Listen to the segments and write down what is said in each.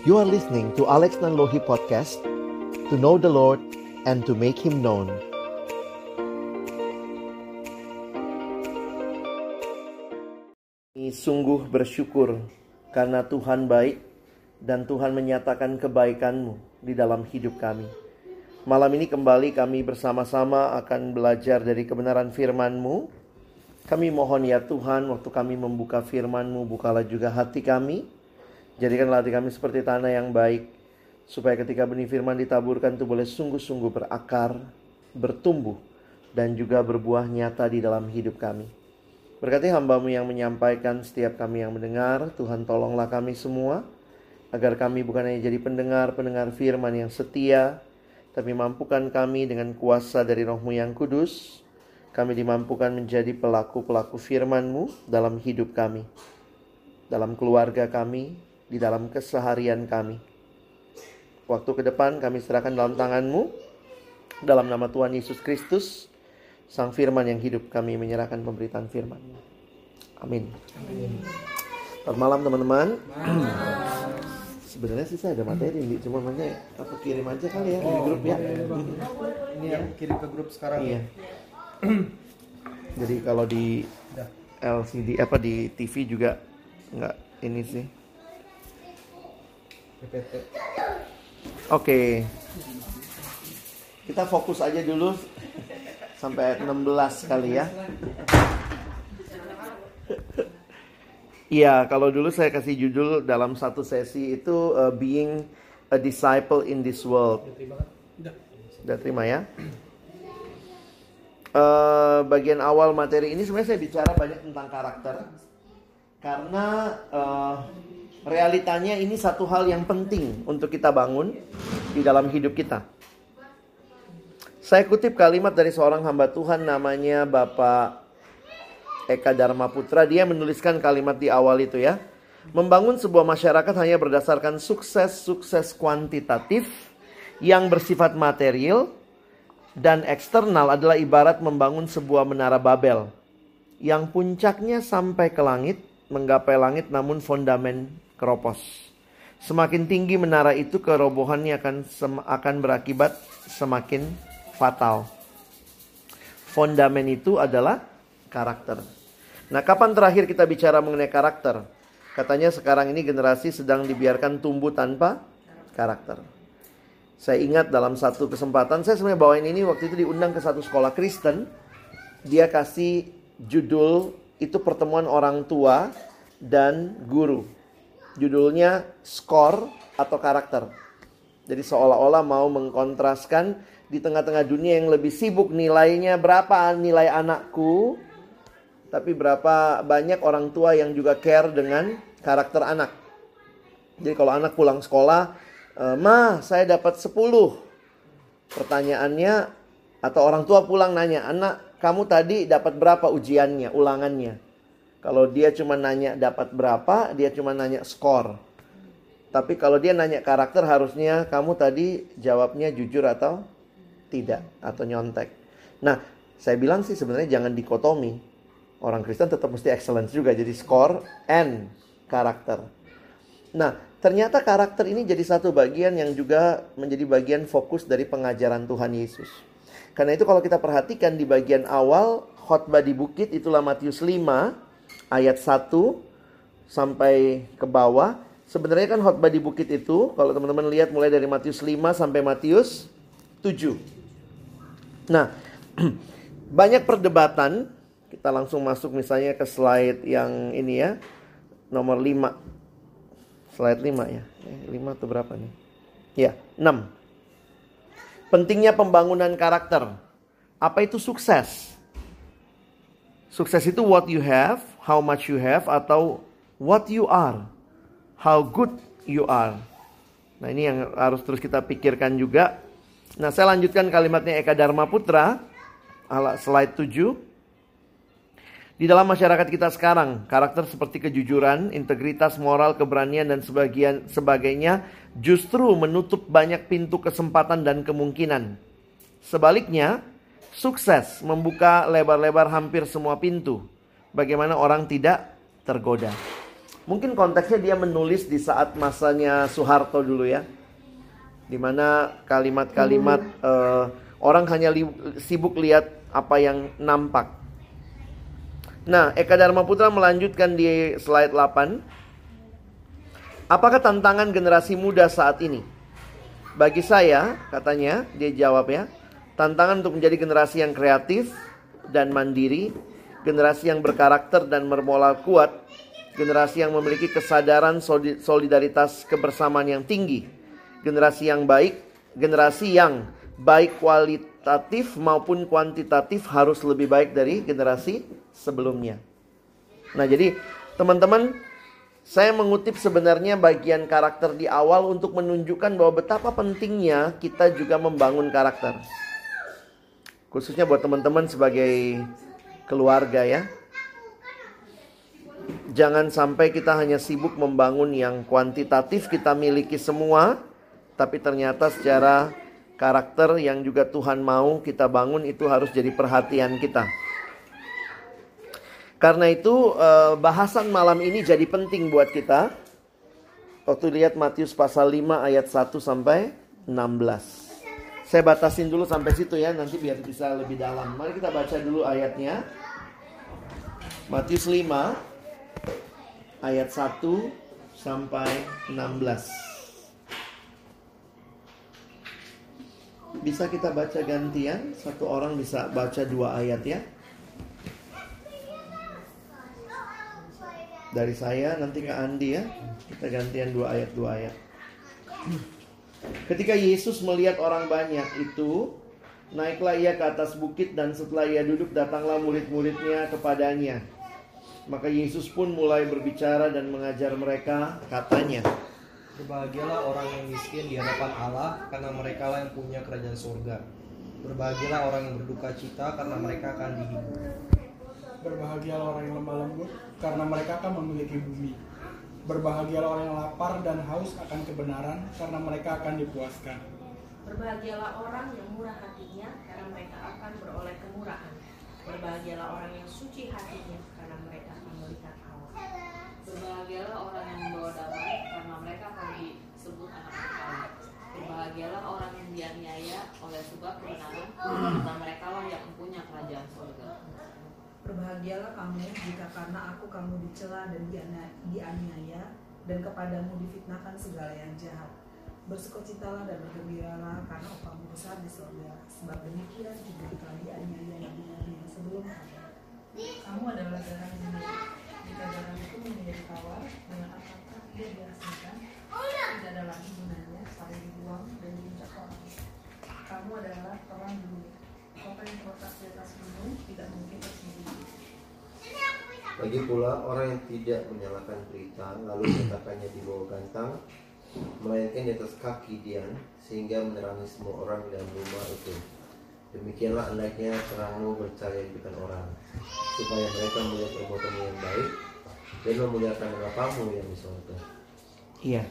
You are listening to Alex Nanlohi Podcast To know the Lord and to make Him known Sungguh bersyukur karena Tuhan baik dan Tuhan menyatakan kebaikanmu di dalam hidup kami. Malam ini kembali kami bersama-sama akan belajar dari kebenaran firman-Mu. Kami mohon ya Tuhan, waktu kami membuka firman-Mu, bukalah juga hati kami. Jadikanlah hati kami seperti tanah yang baik, supaya ketika benih firman ditaburkan itu boleh sungguh-sungguh berakar, bertumbuh, dan juga berbuah nyata di dalam hidup kami. Berkati hambamu yang menyampaikan setiap kami yang mendengar, Tuhan tolonglah kami semua, agar kami bukan hanya jadi pendengar-pendengar firman yang setia, tapi mampukan kami dengan kuasa dari rohmu yang kudus, kami dimampukan menjadi pelaku-pelaku firman-Mu dalam hidup kami, dalam keluarga kami, di dalam keseharian kami. Waktu ke depan kami serahkan dalam tangan-Mu, dalam nama Tuhan Yesus Kristus, Sang Firman yang hidup kami menyerahkan pemberitaan firman. Amin. Selamat malam teman-teman. Sebenarnya sih saya ada materi nih, cuma makanya apa kirim aja kali ya oh, di grup ya. Ini yang kirim ke grup sekarang. Iya. Jadi kalau di LCD apa di TV juga nggak ini sih. Oke. Kita fokus aja dulu sampai ayat 16 kali ya. Iya, kalau dulu saya kasih judul dalam satu sesi itu uh, being a disciple in this world. Sudah terima ya? Uh, bagian awal materi ini sebenarnya saya bicara banyak tentang karakter karena uh, realitanya ini satu hal yang penting untuk kita bangun di dalam hidup kita. Saya kutip kalimat dari seorang hamba Tuhan namanya Bapak Eka Dharma Putra. Dia menuliskan kalimat di awal itu ya. Membangun sebuah masyarakat hanya berdasarkan sukses-sukses kuantitatif yang bersifat material dan eksternal adalah ibarat membangun sebuah menara Babel yang puncaknya sampai ke langit, menggapai langit namun fondamen keropos. Semakin tinggi menara itu kerobohannya akan akan berakibat semakin fatal. Fondamen itu adalah karakter. Nah, kapan terakhir kita bicara mengenai karakter? Katanya sekarang ini generasi sedang dibiarkan tumbuh tanpa karakter. Saya ingat dalam satu kesempatan, saya sebenarnya bawain ini waktu itu diundang ke satu sekolah Kristen. Dia kasih judul itu pertemuan orang tua dan guru. Judulnya skor atau karakter. Jadi seolah-olah mau mengkontraskan di tengah-tengah dunia yang lebih sibuk nilainya berapa nilai anakku tapi berapa banyak orang tua yang juga care dengan karakter anak. Jadi kalau anak pulang sekolah, e, "Ma, saya dapat 10." Pertanyaannya atau orang tua pulang nanya, "Anak, kamu tadi dapat berapa ujiannya, ulangannya?" Kalau dia cuma nanya dapat berapa, dia cuma nanya skor. Tapi kalau dia nanya karakter harusnya kamu tadi jawabnya jujur atau tidak atau nyontek. Nah, saya bilang sih sebenarnya jangan dikotomi. Orang Kristen tetap mesti excellence juga. Jadi score and karakter. Nah, ternyata karakter ini jadi satu bagian yang juga menjadi bagian fokus dari pengajaran Tuhan Yesus. Karena itu kalau kita perhatikan di bagian awal khotbah di bukit itulah Matius 5 ayat 1 sampai ke bawah. Sebenarnya kan khotbah di bukit itu kalau teman-teman lihat mulai dari Matius 5 sampai Matius 7. Nah, banyak perdebatan. Kita langsung masuk misalnya ke slide yang ini ya. Nomor 5. Slide 5 ya. Eh, 5 atau berapa nih? Ya, 6. Pentingnya pembangunan karakter. Apa itu sukses? Sukses itu what you have, how much you have, atau what you are, how good you are. Nah ini yang harus terus kita pikirkan juga Nah, saya lanjutkan kalimatnya Eka Dharma Putra, slide 7. Di dalam masyarakat kita sekarang, karakter seperti kejujuran, integritas moral, keberanian, dan sebagian sebagainya justru menutup banyak pintu kesempatan dan kemungkinan. Sebaliknya, sukses membuka lebar-lebar hampir semua pintu. Bagaimana orang tidak tergoda. Mungkin konteksnya dia menulis di saat masanya Soeharto dulu ya. Di mana kalimat-kalimat uh, orang hanya li sibuk lihat apa yang nampak. Nah, Eka Dharma Putra melanjutkan di slide 8. Apakah tantangan generasi muda saat ini? Bagi saya, katanya, dia jawab ya, tantangan untuk menjadi generasi yang kreatif dan mandiri, generasi yang berkarakter dan bermoral kuat, generasi yang memiliki kesadaran solidaritas kebersamaan yang tinggi, generasi yang baik, generasi yang baik kualitatif maupun kuantitatif harus lebih baik dari generasi sebelumnya. Nah, jadi teman-teman, saya mengutip sebenarnya bagian karakter di awal untuk menunjukkan bahwa betapa pentingnya kita juga membangun karakter. Khususnya buat teman-teman sebagai keluarga ya. Jangan sampai kita hanya sibuk membangun yang kuantitatif kita miliki semua, tapi ternyata secara karakter yang juga Tuhan mau kita bangun itu harus jadi perhatian kita. Karena itu eh, bahasan malam ini jadi penting buat kita. Waktu lihat Matius pasal 5 ayat 1 sampai 16. Saya batasin dulu sampai situ ya, nanti biar bisa lebih dalam. Mari kita baca dulu ayatnya. Matius 5 ayat 1 sampai 16. Bisa kita baca gantian, satu orang bisa baca dua ayat ya. Dari saya nanti ke Andi ya. Kita gantian dua ayat dua ayat. Ketika Yesus melihat orang banyak itu, naiklah ia ke atas bukit dan setelah ia duduk datanglah murid-muridnya kepadanya. Maka Yesus pun mulai berbicara dan mengajar mereka, katanya, Berbahagialah orang yang miskin di hadapan Allah, karena mereka lah yang punya kerajaan surga. Berbahagialah orang yang berduka cita, karena mereka akan dihibur. Berbahagialah orang yang lemah lembut, karena mereka akan memiliki bumi. Berbahagialah orang yang lapar dan haus akan kebenaran, karena mereka akan dipuaskan. Berbahagialah orang yang murah hatinya, karena mereka akan beroleh kemurahan. Berbahagialah orang yang suci hatinya, karena mereka akan melihat Allah. Berbahagialah orang yang membawa damai, karena mereka akan disebut anak-anak Allah. Berbahagialah orang yang dianiaya oleh sebab kebenaran, karena mereka lah yang mempunyai kerajaan surga. Berbahagialah kamu jika karena aku kamu dicela dan dianiaya dan kepadamu difitnahkan segala yang jahat. Bersukacitalah dan bergembiralah karena upamu besar di surga. Sebab demikian juga dianiaya nabi-nabi yang sebelum kamu. Kamu adalah garam dunia. Jika garam itu menjadi tawar, dengan apakah ia diasingkan? Tidak ada lagi gunanya, saling dibuang dan diinjak orang. Kamu adalah terang dunia. Kota yang terletak di atas gunung tidak mungkin tersembunyi. Lagi pula orang yang tidak menyalakan pelita lalu meletakkannya di bawah gantang melainkan di atas kaki Dian sehingga menerangi semua orang dalam rumah itu. Demikianlah hendaknya terangmu bercahaya di depan orang supaya mereka melihat perbuatanmu yang baik dan memuliakan Bapamu yang di surga. Iya.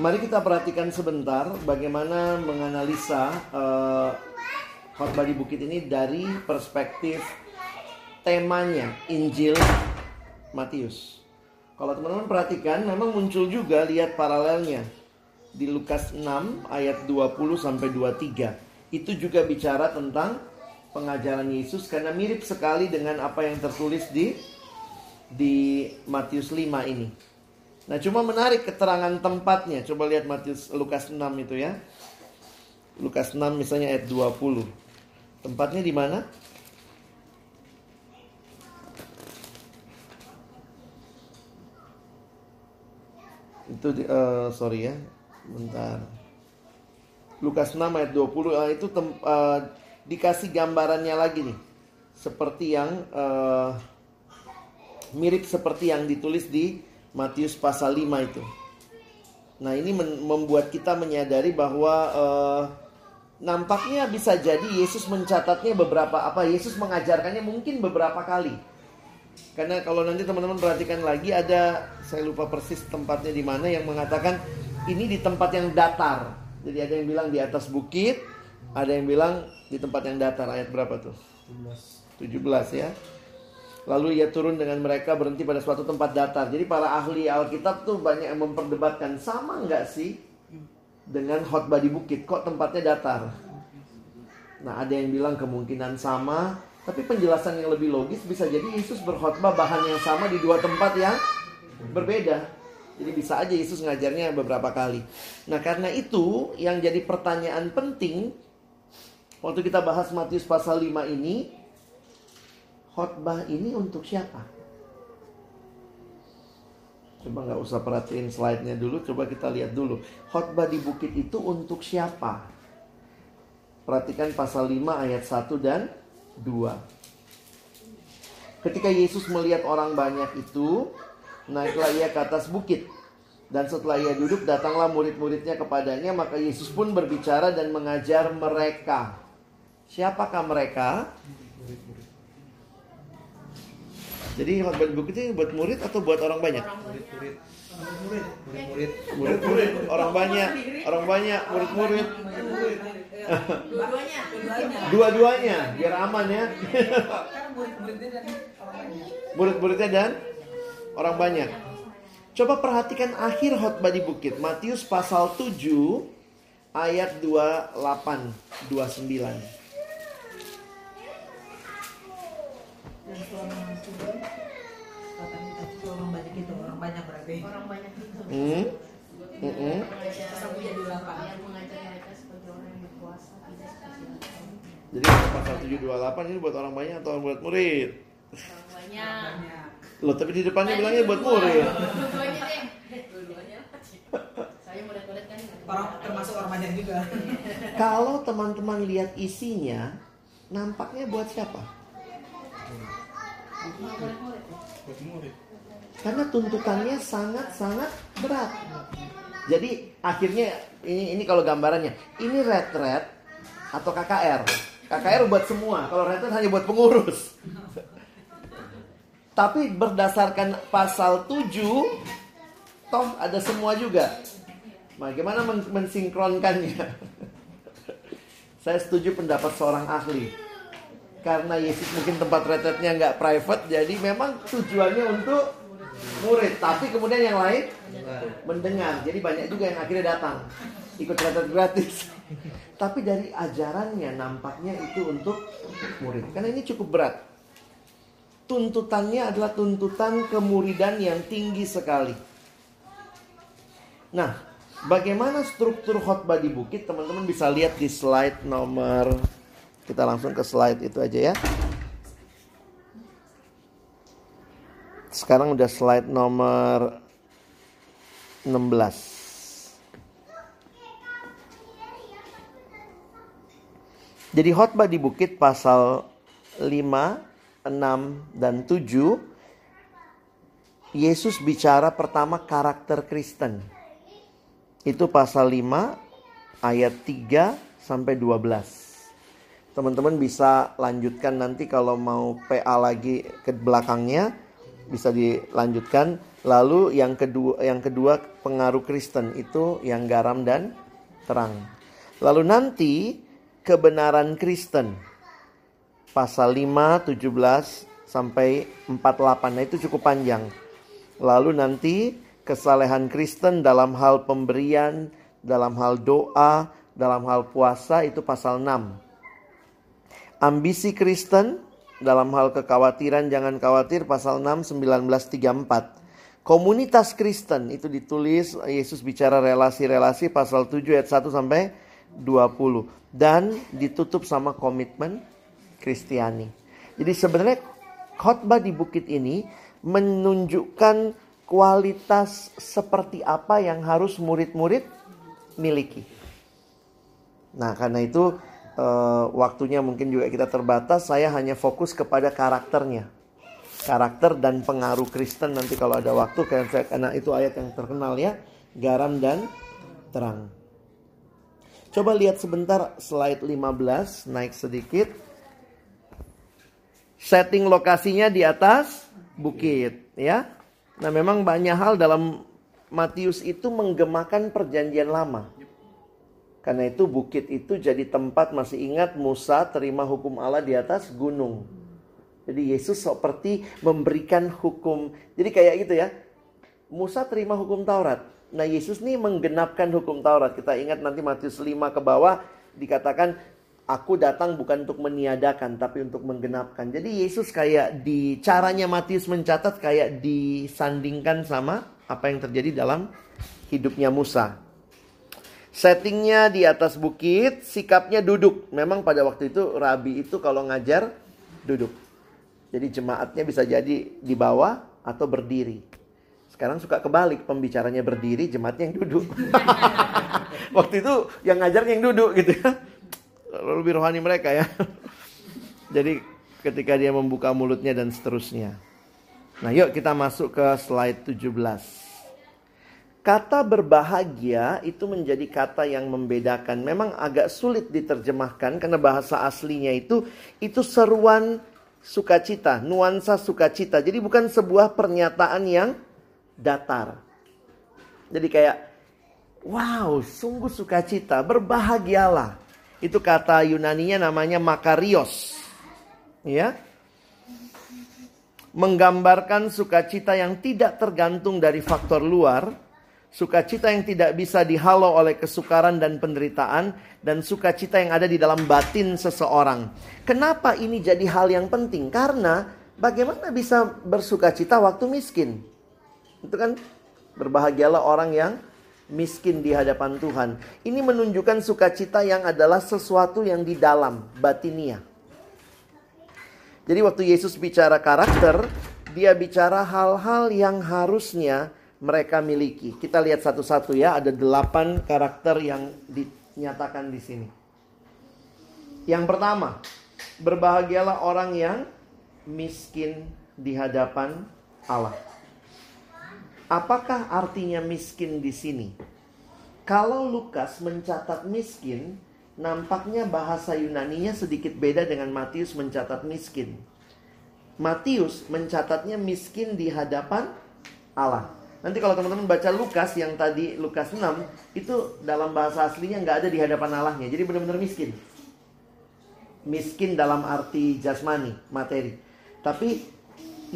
Mari kita perhatikan sebentar bagaimana menganalisa uh, khotbah di bukit ini dari perspektif temanya Injil Matius. Kalau teman-teman perhatikan memang muncul juga lihat paralelnya di Lukas 6 ayat 20 sampai 23. Itu juga bicara tentang pengajaran Yesus karena mirip sekali dengan apa yang tertulis di di Matius 5 ini. Nah, cuma menarik keterangan tempatnya. Coba lihat Matius Lukas 6 itu ya. Lukas 6 misalnya ayat 20. Tempatnya di mana? Itu uh, sorry ya. Bentar. Lukas 6 ayat 20 uh, itu tem, uh, dikasih gambarannya lagi nih. Seperti yang uh, mirip seperti yang ditulis di Matius pasal 5 itu. Nah, ini membuat kita menyadari bahwa uh, nampaknya bisa jadi Yesus mencatatnya beberapa apa Yesus mengajarkannya mungkin beberapa kali. Karena kalau nanti teman-teman perhatikan lagi ada saya lupa persis tempatnya di mana yang mengatakan ini di tempat yang datar. Jadi ada yang bilang di atas bukit, ada yang bilang di tempat yang datar. Ayat berapa tuh? 17. 17 ya. Lalu ia turun dengan mereka berhenti pada suatu tempat datar. Jadi para ahli Alkitab tuh banyak yang memperdebatkan sama nggak sih dengan khotbah di bukit? Kok tempatnya datar? Nah ada yang bilang kemungkinan sama, tapi penjelasan yang lebih logis bisa jadi Yesus berkhotbah bahan yang sama di dua tempat yang berbeda. Jadi bisa aja Yesus ngajarnya beberapa kali. Nah karena itu yang jadi pertanyaan penting waktu kita bahas Matius pasal 5 ini, khotbah ini untuk siapa? Coba nggak usah perhatiin slide-nya dulu, coba kita lihat dulu. Khotbah di bukit itu untuk siapa? Perhatikan pasal 5 ayat 1 dan 2. Ketika Yesus melihat orang banyak itu, naiklah ia ke atas bukit. Dan setelah ia duduk, datanglah murid-muridnya kepadanya, maka Yesus pun berbicara dan mengajar mereka. Siapakah mereka? Jadi khotbah di bukit ini buat murid atau buat orang banyak? Murid-murid. Murid-murid. Murid-murid, orang banyak, orang banyak, murid-murid. Dua-duanya. Dua-duanya, biar aman ya. Kan murid-muridnya dan orang banyak. Coba perhatikan akhir khotbah di bukit. Matius pasal 7 ayat 28 29. Dan katanya tadi orang banyak itu orang banyak itu. Hmm? Seperti orang Jadi pasal 728 ini buat orang banyak atau buat murid? Orang banyak. Loh, tapi di depannya bilangnya buat murid. Dua-duanya deh. Dua-duanya. Saya murid-murid kan. Orang termasuk orang banyak juga. Kalau teman-teman lihat isinya, nampaknya buat siapa? Buat murid Karena tuntutannya sangat-sangat berat. Jadi akhirnya ini ini kalau gambarannya, ini retret atau KKR. KKR buat semua, kalau retret hanya buat pengurus. Tapi berdasarkan pasal 7 toh ada semua juga. Bagaimana men- mensinkronkannya? Saya setuju pendapat seorang ahli. Karena Yesus mungkin tempat retretnya nggak private, jadi memang tujuannya untuk murid. Tapi kemudian yang lain mendengar. Jadi banyak juga yang akhirnya datang ikut retret gratis. Tapi dari ajarannya nampaknya itu untuk murid. Karena ini cukup berat. Tuntutannya adalah tuntutan kemuridan yang tinggi sekali. Nah, bagaimana struktur khotbah di bukit? Teman-teman bisa lihat di slide nomor kita langsung ke slide itu aja ya. Sekarang udah slide nomor 16. Jadi khotbah di bukit pasal 5, 6, dan 7 Yesus bicara pertama karakter Kristen. Itu pasal 5 ayat 3 sampai 12. Teman-teman bisa lanjutkan nanti kalau mau PA lagi ke belakangnya bisa dilanjutkan. Lalu yang kedua yang kedua pengaruh Kristen itu yang garam dan terang. Lalu nanti kebenaran Kristen pasal 5 17 sampai 48. Nah, itu cukup panjang. Lalu nanti kesalehan Kristen dalam hal pemberian, dalam hal doa, dalam hal puasa itu pasal 6. Ambisi Kristen dalam hal kekhawatiran jangan khawatir pasal 6 19 34. Komunitas Kristen itu ditulis Yesus bicara relasi-relasi pasal 7 ayat 1 sampai 20 dan ditutup sama komitmen Kristiani. Jadi sebenarnya khotbah di bukit ini menunjukkan kualitas seperti apa yang harus murid-murid miliki. Nah, karena itu eh, waktunya mungkin juga kita terbatas, saya hanya fokus kepada karakternya. Karakter dan pengaruh Kristen nanti kalau ada waktu karena, itu ayat yang terkenal ya, garam dan terang. Coba lihat sebentar slide 15, naik sedikit. Setting lokasinya di atas bukit, ya. Nah, memang banyak hal dalam Matius itu menggemakan perjanjian lama. Karena itu bukit itu jadi tempat masih ingat Musa terima hukum Allah di atas gunung. Jadi Yesus seperti memberikan hukum. Jadi kayak gitu ya. Musa terima hukum Taurat. Nah Yesus nih menggenapkan hukum Taurat. Kita ingat nanti Matius 5 ke bawah dikatakan aku datang bukan untuk meniadakan tapi untuk menggenapkan. Jadi Yesus kayak di caranya Matius mencatat kayak disandingkan sama apa yang terjadi dalam hidupnya Musa. Settingnya di atas bukit, sikapnya duduk. Memang pada waktu itu rabi itu kalau ngajar duduk. Jadi jemaatnya bisa jadi di bawah atau berdiri. Sekarang suka kebalik, pembicaranya berdiri, jemaatnya yang duduk. waktu itu yang ngajarnya yang duduk gitu ya. Lebih rohani mereka ya. Jadi ketika dia membuka mulutnya dan seterusnya. Nah yuk kita masuk ke slide 17. Kata berbahagia itu menjadi kata yang membedakan. Memang agak sulit diterjemahkan karena bahasa aslinya itu itu seruan sukacita, nuansa sukacita. Jadi bukan sebuah pernyataan yang datar. Jadi kayak wow, sungguh sukacita, berbahagialah. Itu kata Yunaninya namanya makarios. Ya. Menggambarkan sukacita yang tidak tergantung dari faktor luar, Sukacita yang tidak bisa dihalau oleh kesukaran dan penderitaan dan sukacita yang ada di dalam batin seseorang. Kenapa ini jadi hal yang penting? Karena bagaimana bisa bersukacita waktu miskin? Itu kan berbahagialah orang yang miskin di hadapan Tuhan. Ini menunjukkan sukacita yang adalah sesuatu yang di dalam batinia. Jadi waktu Yesus bicara karakter, dia bicara hal-hal yang harusnya mereka miliki. Kita lihat satu-satu ya, ada delapan karakter yang dinyatakan di sini. Yang pertama, berbahagialah orang yang miskin di hadapan Allah. Apakah artinya miskin di sini? Kalau Lukas mencatat miskin, nampaknya bahasa Yunaninya sedikit beda dengan Matius mencatat miskin. Matius mencatatnya miskin di hadapan Allah. Nanti kalau teman-teman baca Lukas yang tadi Lukas 6 itu dalam bahasa aslinya nggak ada di hadapan Allahnya. Jadi benar-benar miskin. Miskin dalam arti jasmani, materi. Tapi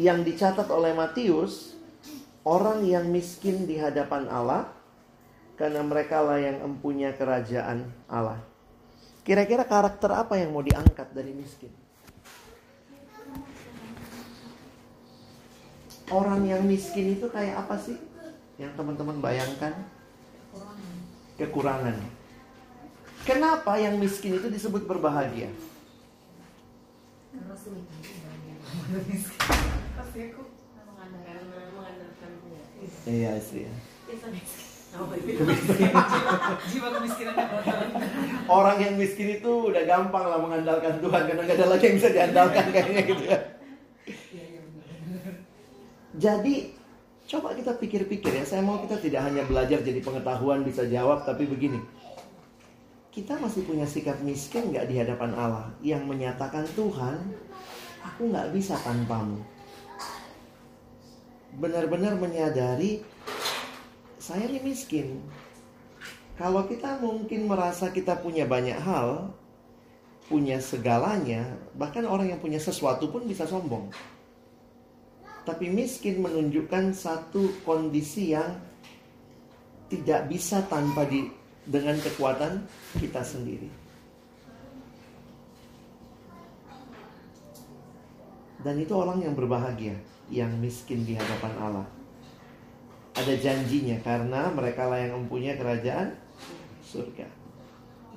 yang dicatat oleh Matius orang yang miskin di hadapan Allah karena mereka lah yang empunya kerajaan Allah. Kira-kira karakter apa yang mau diangkat dari miskin? Orang yang miskin itu kayak apa sih? Yang teman-teman bayangkan? Kekurangan. Kenapa yang miskin itu disebut berbahagia? Iya istri ya. Jiwa kemiskinan Orang yang miskin itu udah gampang lah mengandalkan Tuhan karena gak ada lagi yang bisa diandalkan kayaknya gitu ya. Jadi coba kita pikir-pikir ya. Saya mau kita tidak hanya belajar jadi pengetahuan bisa jawab, tapi begini. Kita masih punya sikap miskin nggak di hadapan Allah yang menyatakan Tuhan, aku nggak bisa tanpamu. Benar-benar menyadari saya ini miskin. Kalau kita mungkin merasa kita punya banyak hal, punya segalanya, bahkan orang yang punya sesuatu pun bisa sombong. Tapi miskin menunjukkan satu kondisi yang tidak bisa tanpa di dengan kekuatan kita sendiri. Dan itu orang yang berbahagia, yang miskin di hadapan Allah. Ada janjinya karena mereka lah yang mempunyai kerajaan surga.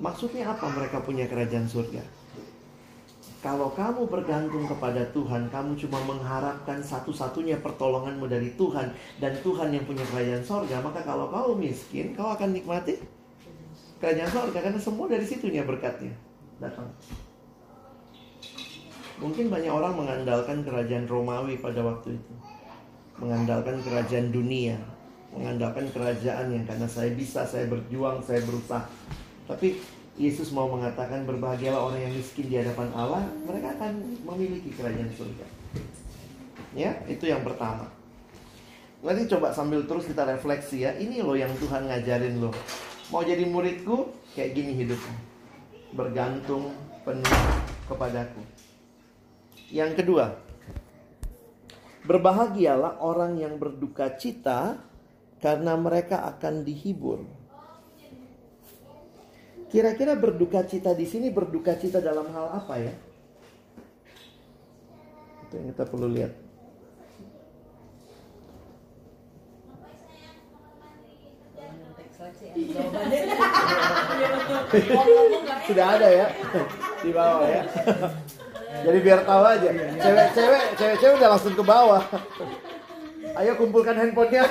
Maksudnya apa mereka punya kerajaan surga? Kalau kamu bergantung kepada Tuhan, kamu cuma mengharapkan satu-satunya pertolonganmu dari Tuhan dan Tuhan yang punya kerajaan sorga, maka kalau kau miskin, kau akan nikmati kerajaan sorga karena semua dari situnya berkatnya datang. Mungkin banyak orang mengandalkan kerajaan Romawi pada waktu itu, mengandalkan kerajaan dunia, mengandalkan kerajaan yang karena saya bisa, saya berjuang, saya berusaha. Tapi Yesus mau mengatakan berbahagialah orang yang miskin di hadapan Allah, mereka akan memiliki kerajaan surga. Ya, itu yang pertama. Nanti coba sambil terus kita refleksi ya. Ini loh yang Tuhan ngajarin lo. Mau jadi muridku, kayak gini hidupmu. Bergantung penuh kepadaku. Yang kedua, berbahagialah orang yang berduka cita karena mereka akan dihibur. Kira-kira berduka cita di sini berduka cita dalam hal apa ya? Itu yang kita perlu lihat. Sudah ada ya di bawah ya. Jadi biar tahu aja. Cewek-cewek, cewek-cewek udah langsung ke bawah. Ayo kumpulkan handphonenya.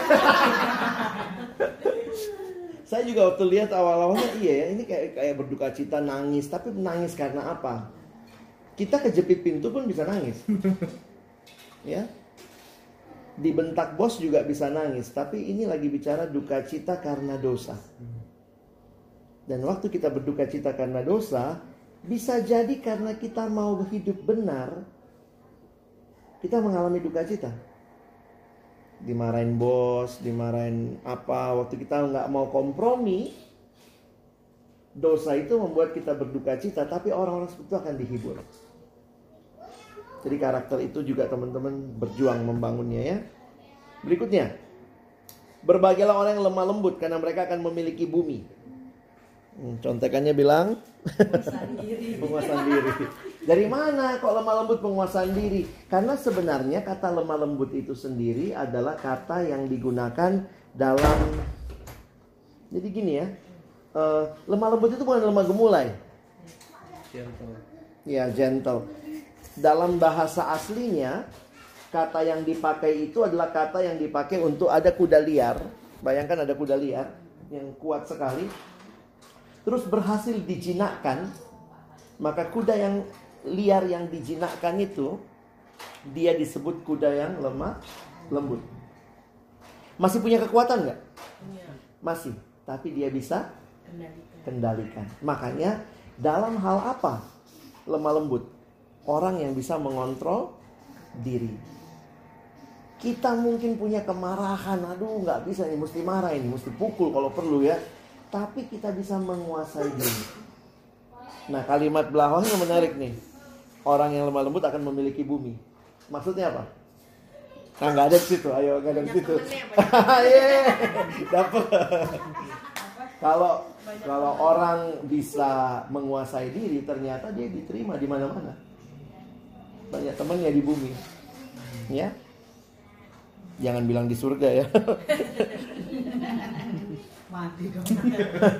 Saya juga waktu lihat awal-awalnya iya ya, ini kayak kayak berduka cita nangis, tapi nangis karena apa? Kita kejepit pintu pun bisa nangis. Ya. Dibentak bos juga bisa nangis, tapi ini lagi bicara duka cita karena dosa. Dan waktu kita berduka cita karena dosa, bisa jadi karena kita mau hidup benar, kita mengalami duka cita dimarahin bos, dimarahin apa, waktu kita nggak mau kompromi, dosa itu membuat kita berduka cita, tapi orang-orang seperti itu akan dihibur. Jadi karakter itu juga teman-teman berjuang membangunnya ya. Berikutnya, berbahagialah orang yang lemah lembut karena mereka akan memiliki bumi. Hmm, contekannya bilang penguasaan diri. Dari mana kok lemah lembut penguasaan diri? Karena sebenarnya kata lemah lembut itu sendiri adalah kata yang digunakan dalam jadi gini ya. Uh, lemah lembut itu bukan lemah gemulai. Gentle. Ya, gentle. Dalam bahasa aslinya kata yang dipakai itu adalah kata yang dipakai untuk ada kuda liar. Bayangkan ada kuda liar yang kuat sekali. Terus berhasil dijinakkan, maka kuda yang liar yang dijinakkan itu dia disebut kuda yang lemah lembut. Masih punya kekuatan nggak? Masih, tapi dia bisa kendalikan. Makanya dalam hal apa lemah lembut? Orang yang bisa mengontrol diri. Kita mungkin punya kemarahan, aduh nggak bisa nih, mesti marah ini, mesti pukul kalau perlu ya. Tapi kita bisa menguasai diri. Nah kalimat belakangnya menarik nih. Orang yang lemah lembut akan memiliki bumi. Maksudnya apa? Nah nggak ada di situ, ayo nggak ada di situ. Iya, dapat. Kalau kalau orang bisa menguasai diri, ternyata dia diterima di mana-mana. Banyak temannya di bumi, ya. Jangan bilang di surga ya. Mati dong.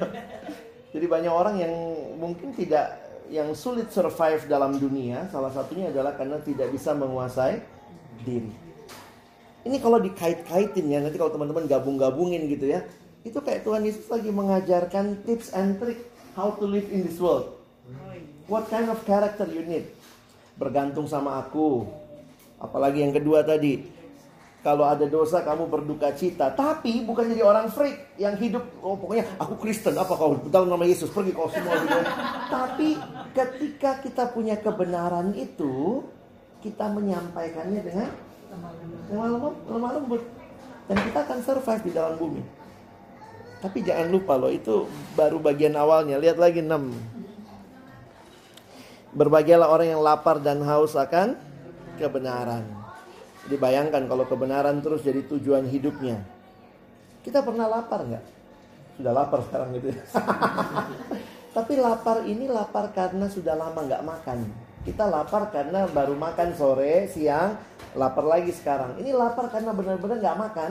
Jadi banyak orang yang mungkin tidak yang sulit survive dalam dunia salah satunya adalah karena tidak bisa menguasai diri. Ini kalau dikait-kaitin ya nanti kalau teman-teman gabung-gabungin gitu ya. Itu kayak Tuhan Yesus lagi mengajarkan tips and trick how to live in this world. What kind of character you need? Bergantung sama aku. Apalagi yang kedua tadi, kalau ada dosa kamu berduka cita, tapi bukan jadi orang freak yang hidup oh pokoknya aku Kristen apa kau dalam nama Yesus pergi kau semua gitu. tapi ketika kita punya kebenaran itu, kita menyampaikannya dengan lemah lemah lembut dan kita akan survive di dalam bumi. Tapi jangan lupa loh itu baru bagian awalnya. Lihat lagi 6. Berbahagialah orang yang lapar dan haus akan kebenaran. Dibayangkan kalau kebenaran terus jadi tujuan hidupnya. Kita pernah lapar nggak? Sudah lapar sekarang gitu. Tapi lapar ini lapar karena sudah lama nggak makan. Kita lapar karena baru makan sore, siang, lapar lagi sekarang. Ini lapar karena benar-benar nggak makan,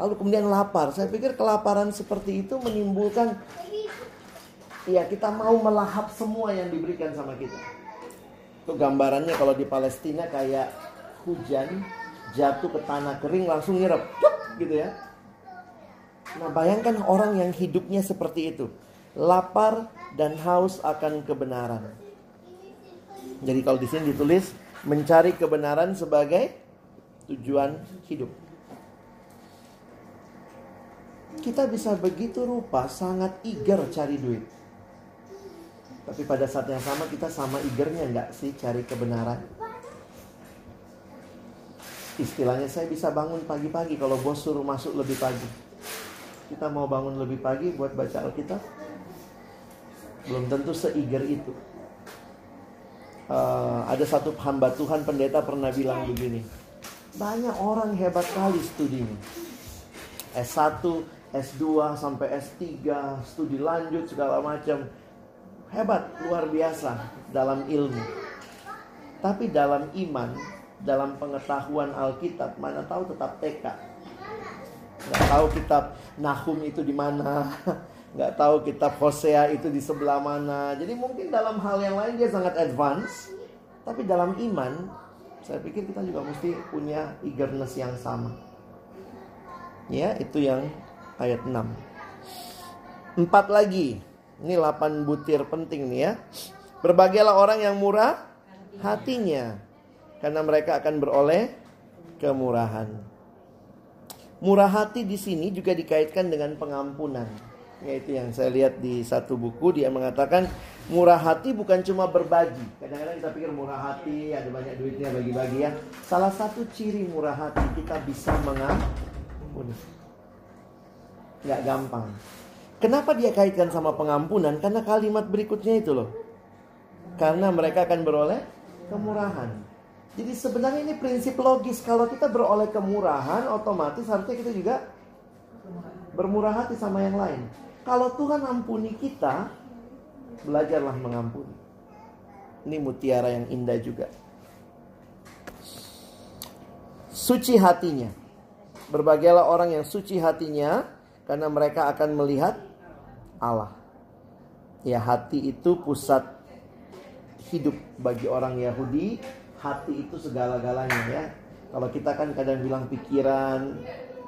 lalu kemudian lapar. Saya pikir kelaparan seperti itu menimbulkan, ya kita mau melahap semua yang diberikan sama kita. Itu gambarannya kalau di Palestina kayak hujan jatuh ke tanah kering langsung nyerap, gitu ya. Nah bayangkan orang yang hidupnya seperti itu, lapar dan haus akan kebenaran. Jadi kalau di sini ditulis mencari kebenaran sebagai tujuan hidup. Kita bisa begitu rupa sangat eager cari duit. Tapi pada saat yang sama kita sama eagernya nggak sih cari kebenaran? Istilahnya saya bisa bangun pagi-pagi kalau bos suruh masuk lebih pagi. Kita mau bangun lebih pagi buat baca Alkitab? Belum tentu se-eager itu. eh, ada satu hamba Tuhan pendeta pernah bilang begini. Banyak orang hebat kali studinya. S1, S2 sampai S3, studi lanjut segala macam. Hebat, luar biasa dalam ilmu. Tapi dalam iman, dalam pengetahuan Alkitab, mana tahu tetap TK. Nggak tahu kitab Nahum itu di mana, nggak tahu kitab Hosea itu di sebelah mana. Jadi mungkin dalam hal yang lain dia sangat advance, tapi dalam iman, saya pikir kita juga mesti punya eagerness yang sama. Ya, itu yang ayat 6. Empat lagi. Ini 8 butir penting nih ya. Berbahagialah orang yang murah hatinya. Karena mereka akan beroleh kemurahan. Murah hati di sini juga dikaitkan dengan pengampunan. Yaitu yang saya lihat di satu buku dia mengatakan murah hati bukan cuma berbagi. Kadang-kadang kita pikir murah hati ada banyak duitnya bagi-bagi ya. Salah satu ciri murah hati kita bisa mengampuni. Nggak gampang. Kenapa dia kaitkan sama pengampunan? Karena kalimat berikutnya itu loh. Karena mereka akan beroleh kemurahan. Jadi sebenarnya ini prinsip logis. Kalau kita beroleh kemurahan, otomatis harusnya kita juga bermurah hati sama yang lain. Kalau Tuhan ampuni kita, belajarlah mengampuni. Ini mutiara yang indah juga. Suci hatinya. Berbahagialah orang yang suci hatinya karena mereka akan melihat Allah. Ya, hati itu pusat hidup bagi orang Yahudi. Hati itu segala-galanya ya. Kalau kita kan kadang bilang pikiran,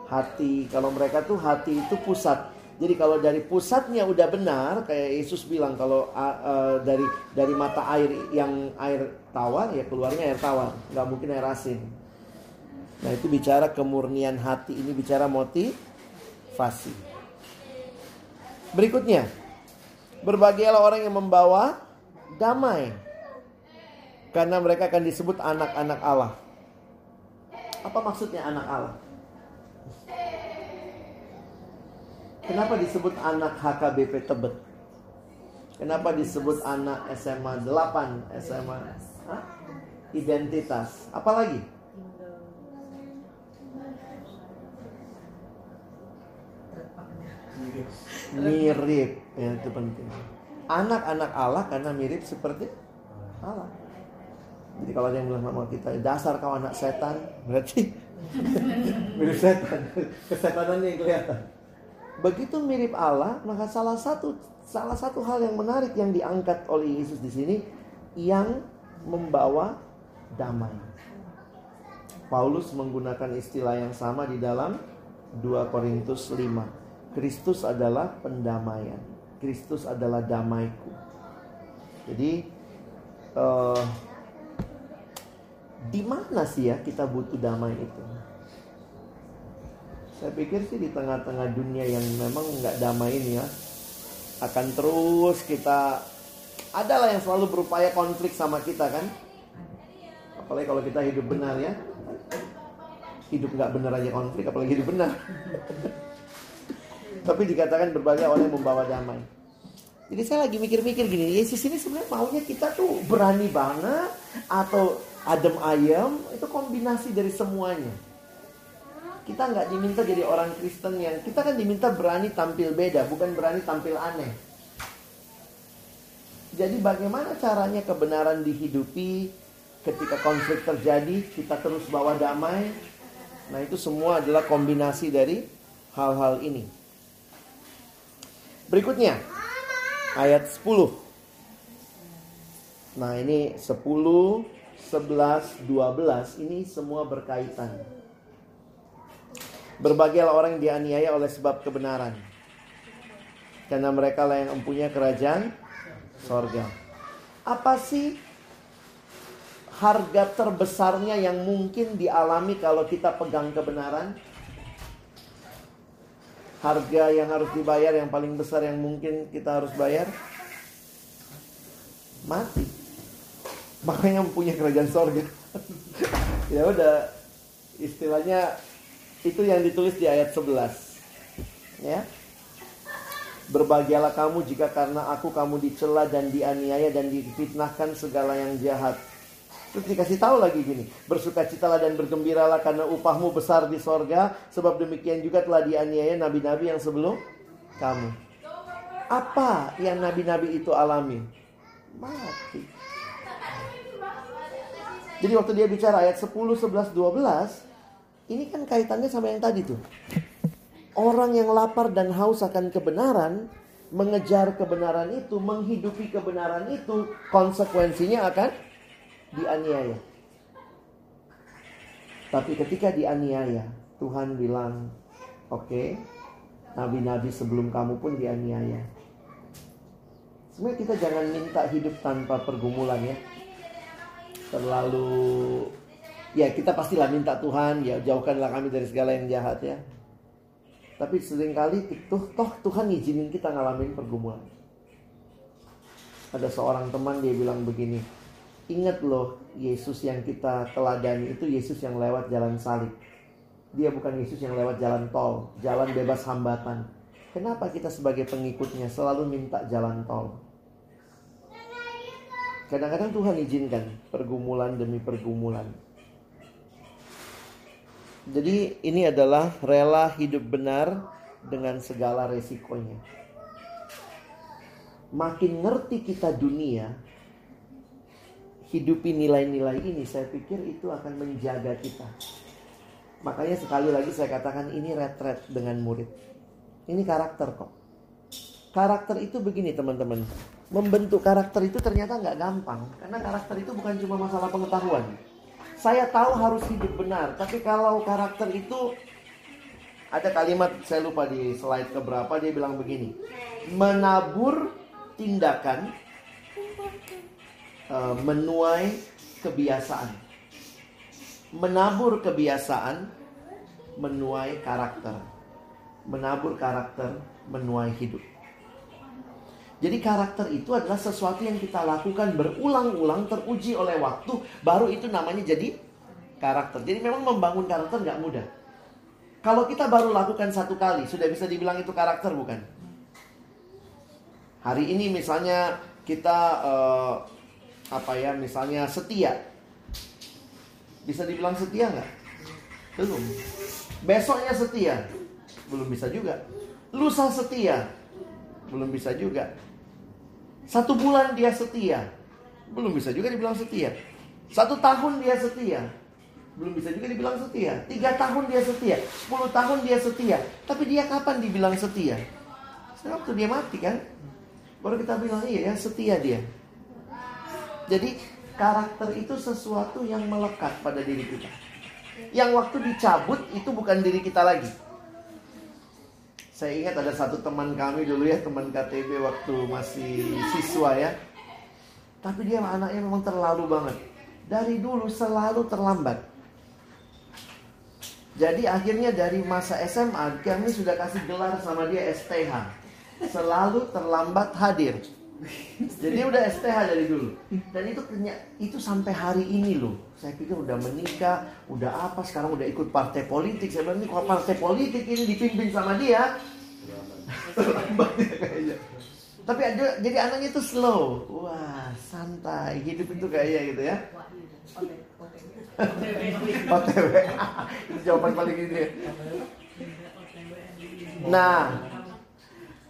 hati. Kalau mereka tuh hati itu pusat. Jadi kalau dari pusatnya udah benar, kayak Yesus bilang kalau uh, uh, dari dari mata air yang air tawar ya keluarnya air tawar, nggak mungkin air asin. Nah itu bicara kemurnian hati, ini bicara motivasi. Berikutnya, berbahagialah orang yang membawa damai, karena mereka akan disebut anak-anak Allah. Apa maksudnya anak Allah? Kenapa disebut anak HKBP Tebet? Kenapa disebut anak SMA 8, SMA Hah? Identitas. Apalagi? Mirip, ya itu penting. Anak-anak Allah karena mirip seperti Allah. Jadi kalau ada yang bilang sama kita, dasar kau anak setan, berarti mirip setan. Kesetanannya yang kelihatan. Begitu mirip Allah, maka salah satu salah satu hal yang menarik yang diangkat oleh Yesus di sini yang membawa damai. Paulus menggunakan istilah yang sama di dalam 2 Korintus 5. Kristus adalah pendamaian. Kristus adalah damaiku. Jadi uh, di mana sih ya kita butuh damai itu? Saya pikir sih di tengah-tengah dunia yang memang nggak damai ini ya, akan terus kita adalah yang selalu berupaya konflik sama kita kan? Apalagi kalau kita hidup benar ya, hidup nggak benar aja konflik, apalagi hidup benar. Tapi dikatakan berbagai orang yang membawa damai. Jadi saya lagi mikir-mikir gini, Yesus ini sebenarnya maunya kita tuh berani banget atau adem ayam itu kombinasi dari semuanya. Kita nggak diminta jadi orang Kristen yang kita kan diminta berani tampil beda, bukan berani tampil aneh. Jadi bagaimana caranya kebenaran dihidupi ketika konflik terjadi, kita terus bawa damai. Nah, itu semua adalah kombinasi dari hal-hal ini. Berikutnya, ayat 10. Nah, ini 10, 11, 12 ini semua berkaitan. Berbahagialah orang yang dianiaya oleh sebab kebenaran. Karena mereka lah yang mempunyai kerajaan sorga. Apa sih harga terbesarnya yang mungkin dialami kalau kita pegang kebenaran? Harga yang harus dibayar yang paling besar yang mungkin kita harus bayar? Mati. Makanya mempunyai kerajaan sorga. ya udah istilahnya itu yang ditulis di ayat 11. Ya. Berbahagialah kamu jika karena aku kamu dicela dan dianiaya dan difitnahkan segala yang jahat. Terus dikasih tahu lagi gini, bersukacitalah dan bergembiralah karena upahmu besar di sorga, sebab demikian juga telah dianiaya nabi-nabi yang sebelum kamu. Apa yang nabi-nabi itu alami? Mati. Jadi waktu dia bicara ayat 10, 11, 12, ini kan kaitannya sama yang tadi tuh. Orang yang lapar dan haus akan kebenaran, mengejar kebenaran itu, menghidupi kebenaran itu, konsekuensinya akan dianiaya. Tapi ketika dianiaya, Tuhan bilang, oke, okay, nabi-nabi sebelum kamu pun dianiaya. Sebenarnya kita jangan minta hidup tanpa pergumulan ya terlalu ya kita pastilah minta Tuhan ya jauhkanlah kami dari segala yang jahat ya. Tapi sering kali itu toh Tuhan izinin kita ngalamin pergumulan. Ada seorang teman dia bilang begini, ingat loh Yesus yang kita teladani itu Yesus yang lewat jalan salib. Dia bukan Yesus yang lewat jalan tol, jalan bebas hambatan. Kenapa kita sebagai pengikutnya selalu minta jalan tol? Kadang-kadang Tuhan izinkan pergumulan demi pergumulan. Jadi ini adalah rela hidup benar dengan segala resikonya. Makin ngerti kita dunia, hidupi nilai-nilai ini, saya pikir itu akan menjaga kita. Makanya sekali lagi saya katakan ini retret dengan murid. Ini karakter kok. Karakter itu begini teman-teman membentuk karakter itu ternyata nggak gampang karena karakter itu bukan cuma masalah pengetahuan. Saya tahu harus hidup benar, tapi kalau karakter itu ada kalimat saya lupa di slide keberapa dia bilang begini, menabur tindakan uh, menuai kebiasaan, menabur kebiasaan menuai karakter, menabur karakter menuai hidup. Jadi karakter itu adalah sesuatu yang kita lakukan berulang-ulang teruji oleh waktu baru itu namanya jadi karakter. Jadi memang membangun karakter nggak mudah. Kalau kita baru lakukan satu kali sudah bisa dibilang itu karakter bukan? Hari ini misalnya kita uh, apa ya misalnya setia, bisa dibilang setia nggak? Belum. Besoknya setia, belum bisa juga. Lusa setia, belum bisa juga. Satu bulan dia setia. Belum bisa juga dibilang setia. Satu tahun dia setia. Belum bisa juga dibilang setia. Tiga tahun dia setia. Sepuluh tahun dia setia. Tapi dia kapan dibilang setia? Waktu dia mati kan? Baru kita bilang iya ya setia dia. Jadi karakter itu sesuatu yang melekat pada diri kita. Yang waktu dicabut itu bukan diri kita lagi. Saya ingat ada satu teman kami dulu ya, teman KTB waktu masih siswa ya. Tapi dia anaknya memang terlalu banget. Dari dulu selalu terlambat. Jadi akhirnya dari masa SMA kami sudah kasih gelar sama dia STH. Selalu terlambat hadir. Jadi udah STH dari dulu. Dan itu itu sampai hari ini loh. Saya pikir udah menikah, udah apa, sekarang udah ikut partai politik. Saya bilang ini kalau partai politik ini dipimpin sama dia, Tapi ada jadi anaknya itu slow. Wah, santai. Hidup itu kayak gitu ya. OTW. itu jawaban paling ini. Nah,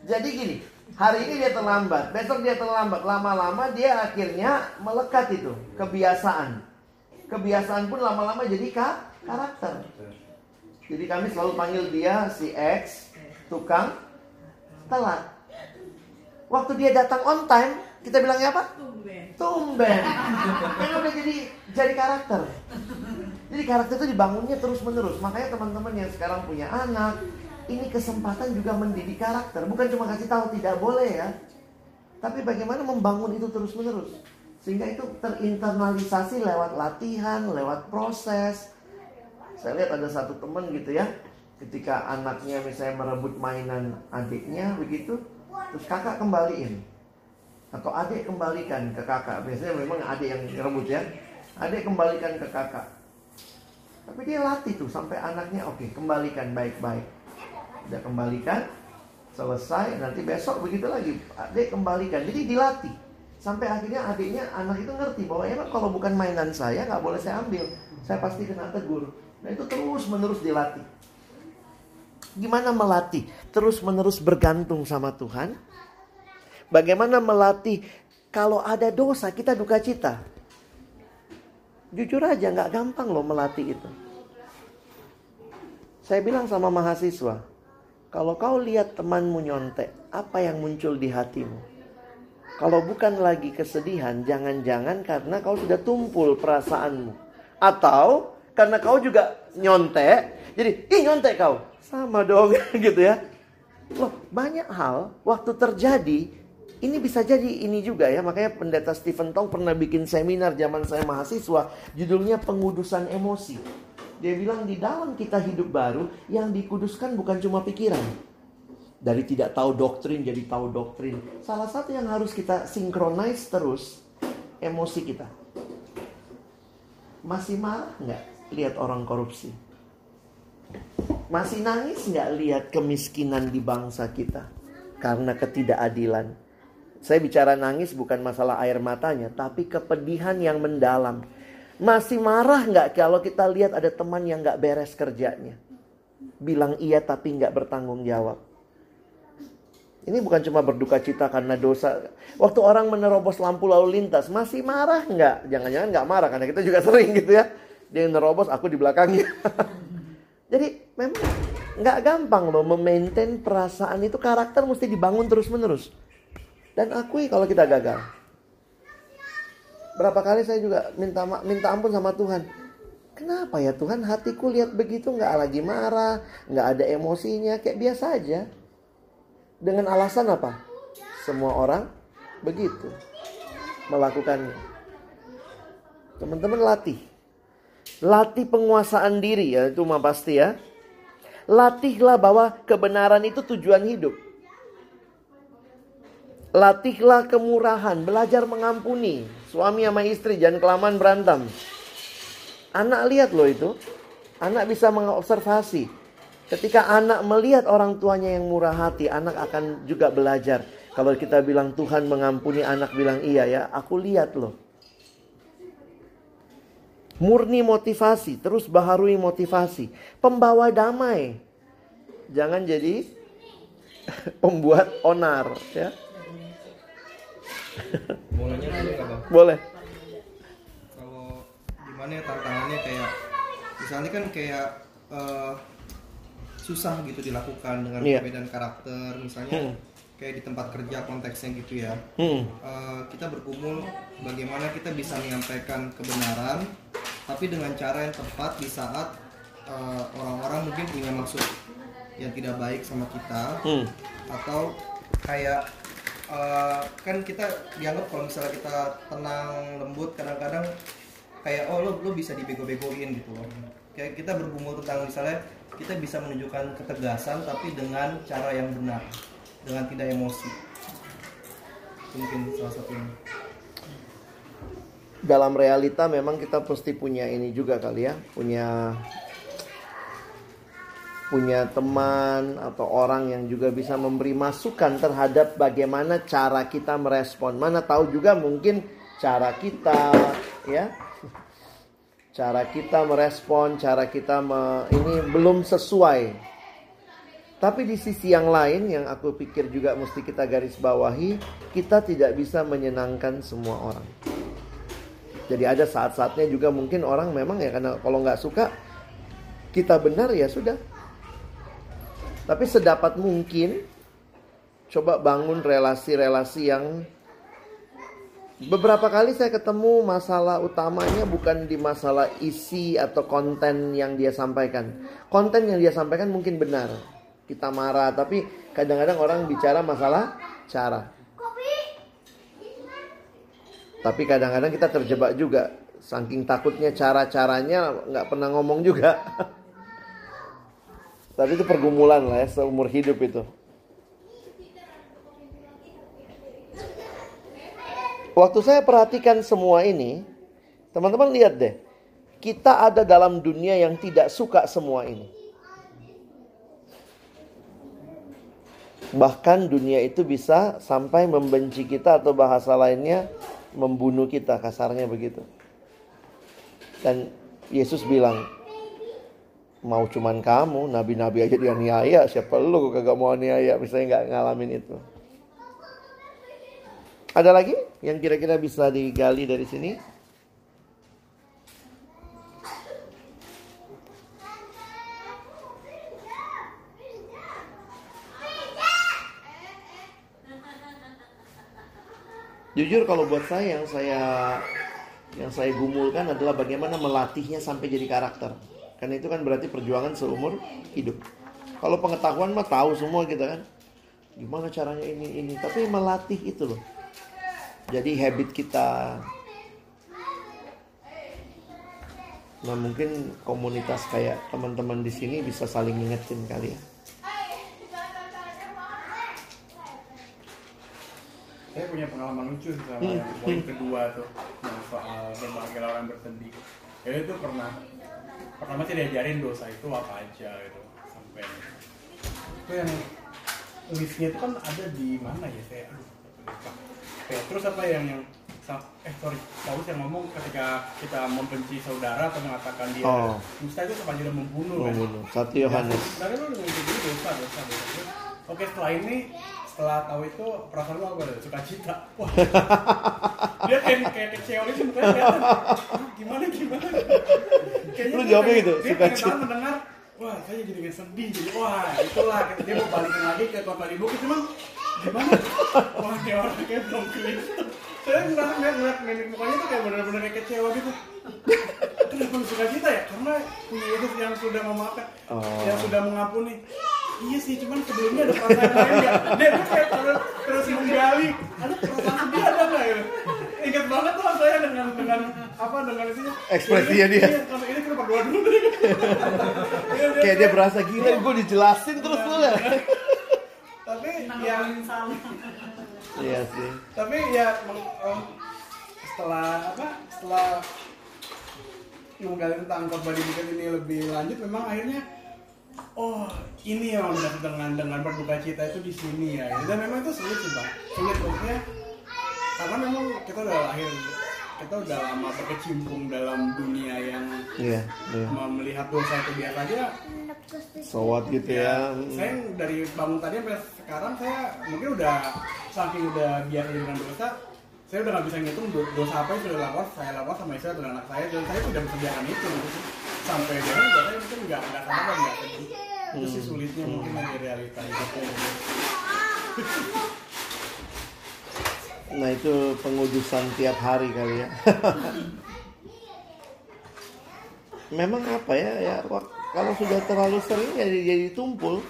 jadi gini, Hari ini dia terlambat, besok dia terlambat, lama-lama dia akhirnya melekat itu kebiasaan. Kebiasaan pun lama-lama jadi ka karakter. Jadi kami selalu panggil dia si X, tukang telat. Waktu dia datang on time, kita bilangnya apa? Tumben. Tumben. Karena udah jadi jadi karakter. Jadi karakter itu dibangunnya terus menerus. Makanya teman-teman yang sekarang punya anak, ini kesempatan juga mendidik karakter. Bukan cuma kasih tahu tidak boleh ya. Tapi bagaimana membangun itu terus-menerus. Sehingga itu terinternalisasi lewat latihan, lewat proses. Saya lihat ada satu teman gitu ya. Ketika anaknya misalnya merebut mainan adiknya begitu. Terus kakak kembaliin. Atau adik kembalikan ke kakak. Biasanya memang adik yang merebut ya. Adik kembalikan ke kakak. Tapi dia latih tuh sampai anaknya oke okay, kembalikan baik-baik udah kembalikan Selesai, nanti besok begitu lagi. Adik kembalikan. Jadi dilatih. Sampai akhirnya adiknya, anak itu ngerti bahwa emang kalau bukan mainan saya, nggak boleh saya ambil. Saya pasti kena tegur. Nah itu terus menerus dilatih. Gimana melatih? Terus menerus bergantung sama Tuhan. Bagaimana melatih kalau ada dosa kita duka cita. Jujur aja nggak gampang loh melatih itu. Saya bilang sama mahasiswa, kalau kau lihat temanmu nyontek, apa yang muncul di hatimu? Kalau bukan lagi kesedihan, jangan-jangan karena kau sudah tumpul perasaanmu. Atau karena kau juga nyontek, jadi ih nyontek kau. Sama dong gitu ya. Loh, banyak hal waktu terjadi ini bisa jadi ini juga ya makanya pendeta Stephen Tong pernah bikin seminar zaman saya mahasiswa judulnya pengudusan emosi dia bilang di dalam kita hidup baru yang dikuduskan bukan cuma pikiran dari tidak tahu doktrin jadi tahu doktrin salah satu yang harus kita sinkronize terus emosi kita masih marah nggak lihat orang korupsi masih nangis nggak lihat kemiskinan di bangsa kita karena ketidakadilan saya bicara nangis bukan masalah air matanya, tapi kepedihan yang mendalam. Masih marah nggak kalau kita lihat ada teman yang nggak beres kerjanya? Bilang iya tapi nggak bertanggung jawab. Ini bukan cuma berduka cita karena dosa. Waktu orang menerobos lampu lalu lintas, masih marah nggak? Jangan-jangan nggak marah karena kita juga sering gitu ya. Dia nerobos, aku di belakangnya. Jadi memang nggak gampang loh memaintain perasaan itu karakter mesti dibangun terus menerus. Dan akui kalau kita gagal. Berapa kali saya juga minta minta ampun sama Tuhan. Kenapa ya Tuhan hatiku lihat begitu nggak lagi marah, nggak ada emosinya, kayak biasa aja. Dengan alasan apa? Semua orang begitu melakukannya. Teman-teman latih. Latih penguasaan diri ya itu mah pasti ya. Latihlah bahwa kebenaran itu tujuan hidup. Latihlah kemurahan, belajar mengampuni. Suami sama istri jangan kelamaan berantem. Anak lihat loh itu. Anak bisa mengobservasi. Ketika anak melihat orang tuanya yang murah hati, anak akan juga belajar. Kalau kita bilang Tuhan mengampuni, anak bilang iya ya, aku lihat loh. Murni motivasi, terus baharui motivasi. Pembawa damai. Jangan jadi pembuat onar ya. Mau nanya boleh nggak bang? Boleh. Kalau gimana ya tantangannya kayak misalnya kan kayak eh, susah gitu dilakukan dengan Iya. perbedaan karakter misalnya Hmm. kayak di tempat kerja konteksnya gitu ya. Hmm. Eh, kita bergumul bagaimana kita bisa menyampaikan kebenaran tapi dengan cara yang tepat di saat eh, orang-orang mungkin punya maksud yang tidak baik sama kita Hmm. atau kayak eh, kan kita dianggap kalau misalnya kita tenang lembut kadang-kadang kayak oh lo lo bisa dibego-begoin gitu loh kayak kita bergumul tentang misalnya kita bisa menunjukkan ketegasan tapi dengan cara yang benar dengan tidak emosi. Mungkin salah satunya dalam realita memang kita pasti punya ini juga kali ya, punya punya teman atau orang yang juga bisa memberi masukan terhadap bagaimana cara kita merespon. Mana tahu juga mungkin cara kita ya cara kita merespon, cara kita me- ini belum sesuai. Tapi di sisi yang lain yang aku pikir juga mesti kita garis bawahi, kita tidak bisa menyenangkan semua orang. Jadi ada saat-saatnya juga mungkin orang memang ya karena kalau nggak suka kita benar ya sudah. Tapi sedapat mungkin coba bangun relasi-relasi yang beberapa kali saya ketemu masalah utamanya bukan di masalah isi atau konten yang dia sampaikan. Konten yang dia sampaikan mungkin benar. Kita marah tapi kadang-kadang orang bicara masalah cara. Tapi kadang-kadang kita terjebak juga. Saking takutnya cara-caranya nggak pernah ngomong juga. Tapi itu pergumulan lah ya seumur hidup itu. Waktu saya perhatikan semua ini, teman-teman lihat deh. Kita ada dalam dunia yang tidak suka semua ini. Bahkan dunia itu bisa sampai membenci kita atau bahasa lainnya membunuh kita, kasarnya begitu. Dan Yesus bilang, mau cuman kamu, nabi-nabi aja dianiaya, siapa lu kagak mau aniaya, misalnya nggak ngalamin itu. Ada lagi yang kira-kira bisa digali dari sini? Jujur kalau buat saya yang saya yang saya gumulkan adalah bagaimana melatihnya sampai jadi karakter. Karena itu kan berarti perjuangan seumur hidup. Kalau pengetahuan mah tahu semua kita kan. Gimana caranya ini ini, tapi melatih itu loh. Jadi habit kita. Nah mungkin komunitas kayak teman-teman di sini bisa saling ngingetin kali ya. saya punya pengalaman lucu sama Hmm, yang poin kedua tuh yang soal berbagai orang bersedih ya itu pernah pertama sih diajarin dosa itu apa aja gitu sampai itu yang listnya itu kan ada di mana ya saya lupa Kayak, terus apa yang yang eh sorry Paulus yang ngomong ketika kita membenci saudara atau mengatakan dia Oh. dusta itu sama aja membunuh kan Membunuh. Satu Yohanes. Sebenarnya lu kayak gini dosa, dosa, dosa. Oke setelah ini, setelah tahu itu perasaan lu apa? Suka cita. Wah. Dia kayak kayak kecewa gitu mukanya kelihatan. "Ah, Gimana gimana? Kayaknya Lu jawabnya gitu, Dia suka cita. mendengar. Wah, saya jadi sedih. Jadi, wah, itulah. Dia mau balikin lagi ke kota di bukit. Cuman, gimana? Wah, ini orang kayak belum Kristen. Saya ngeliat, ngeliat mimik mukanya tuh kayak bener-bener kayak kecewa gitu. Kenapa lu suka cita ya? Karena punya Yesus yang sudah memaafkan, Oh. yang sudah mengampuni. Iya sih, cuman sebelumnya ada perasaan lain ya. Dia tuh kayak terus, terus menggali. Ada perasaan sedih ada nggak ya? Ingat banget tuh saya dengan dengan apa dengan itu Ekspresinya dia. Iya, kalau ini kita berdoa dulu. Iya, Kayak dia berasa gila, gue dijelasin terus lu ya. Tapi yang Iya sih. tapi ya em, setelah apa setelah menggali tentang khotbah di bukit ini lebih lanjut memang akhirnya oh ini yang udah dengan dengan berduka cita itu di sini ya. Dan memang itu sulit sih bang. Sulit maksudnya karena memang kita udah lahir kita udah lama berkecimpung dalam dunia yang Iya, iya. melihat dosa itu biasa aja Sowat gitu ya. saya yang dari bangun tadi sampai sekarang saya mungkin udah saking udah biasa dengan dosa saya udah nggak bisa ngitung do- dosa apa yang sudah lakukan saya lakukan sama istri dan anak saya dan saya tidak bisa biarkan itu gitu. sampai dia saya mungkin nggak nggak sadar nggak sedih itu sih sulitnya mungkin dari realita itu Nah itu pengudusan tiap hari kali ya. Memang apa ya ya kalau sudah terlalu sering ya jadi, tumpul.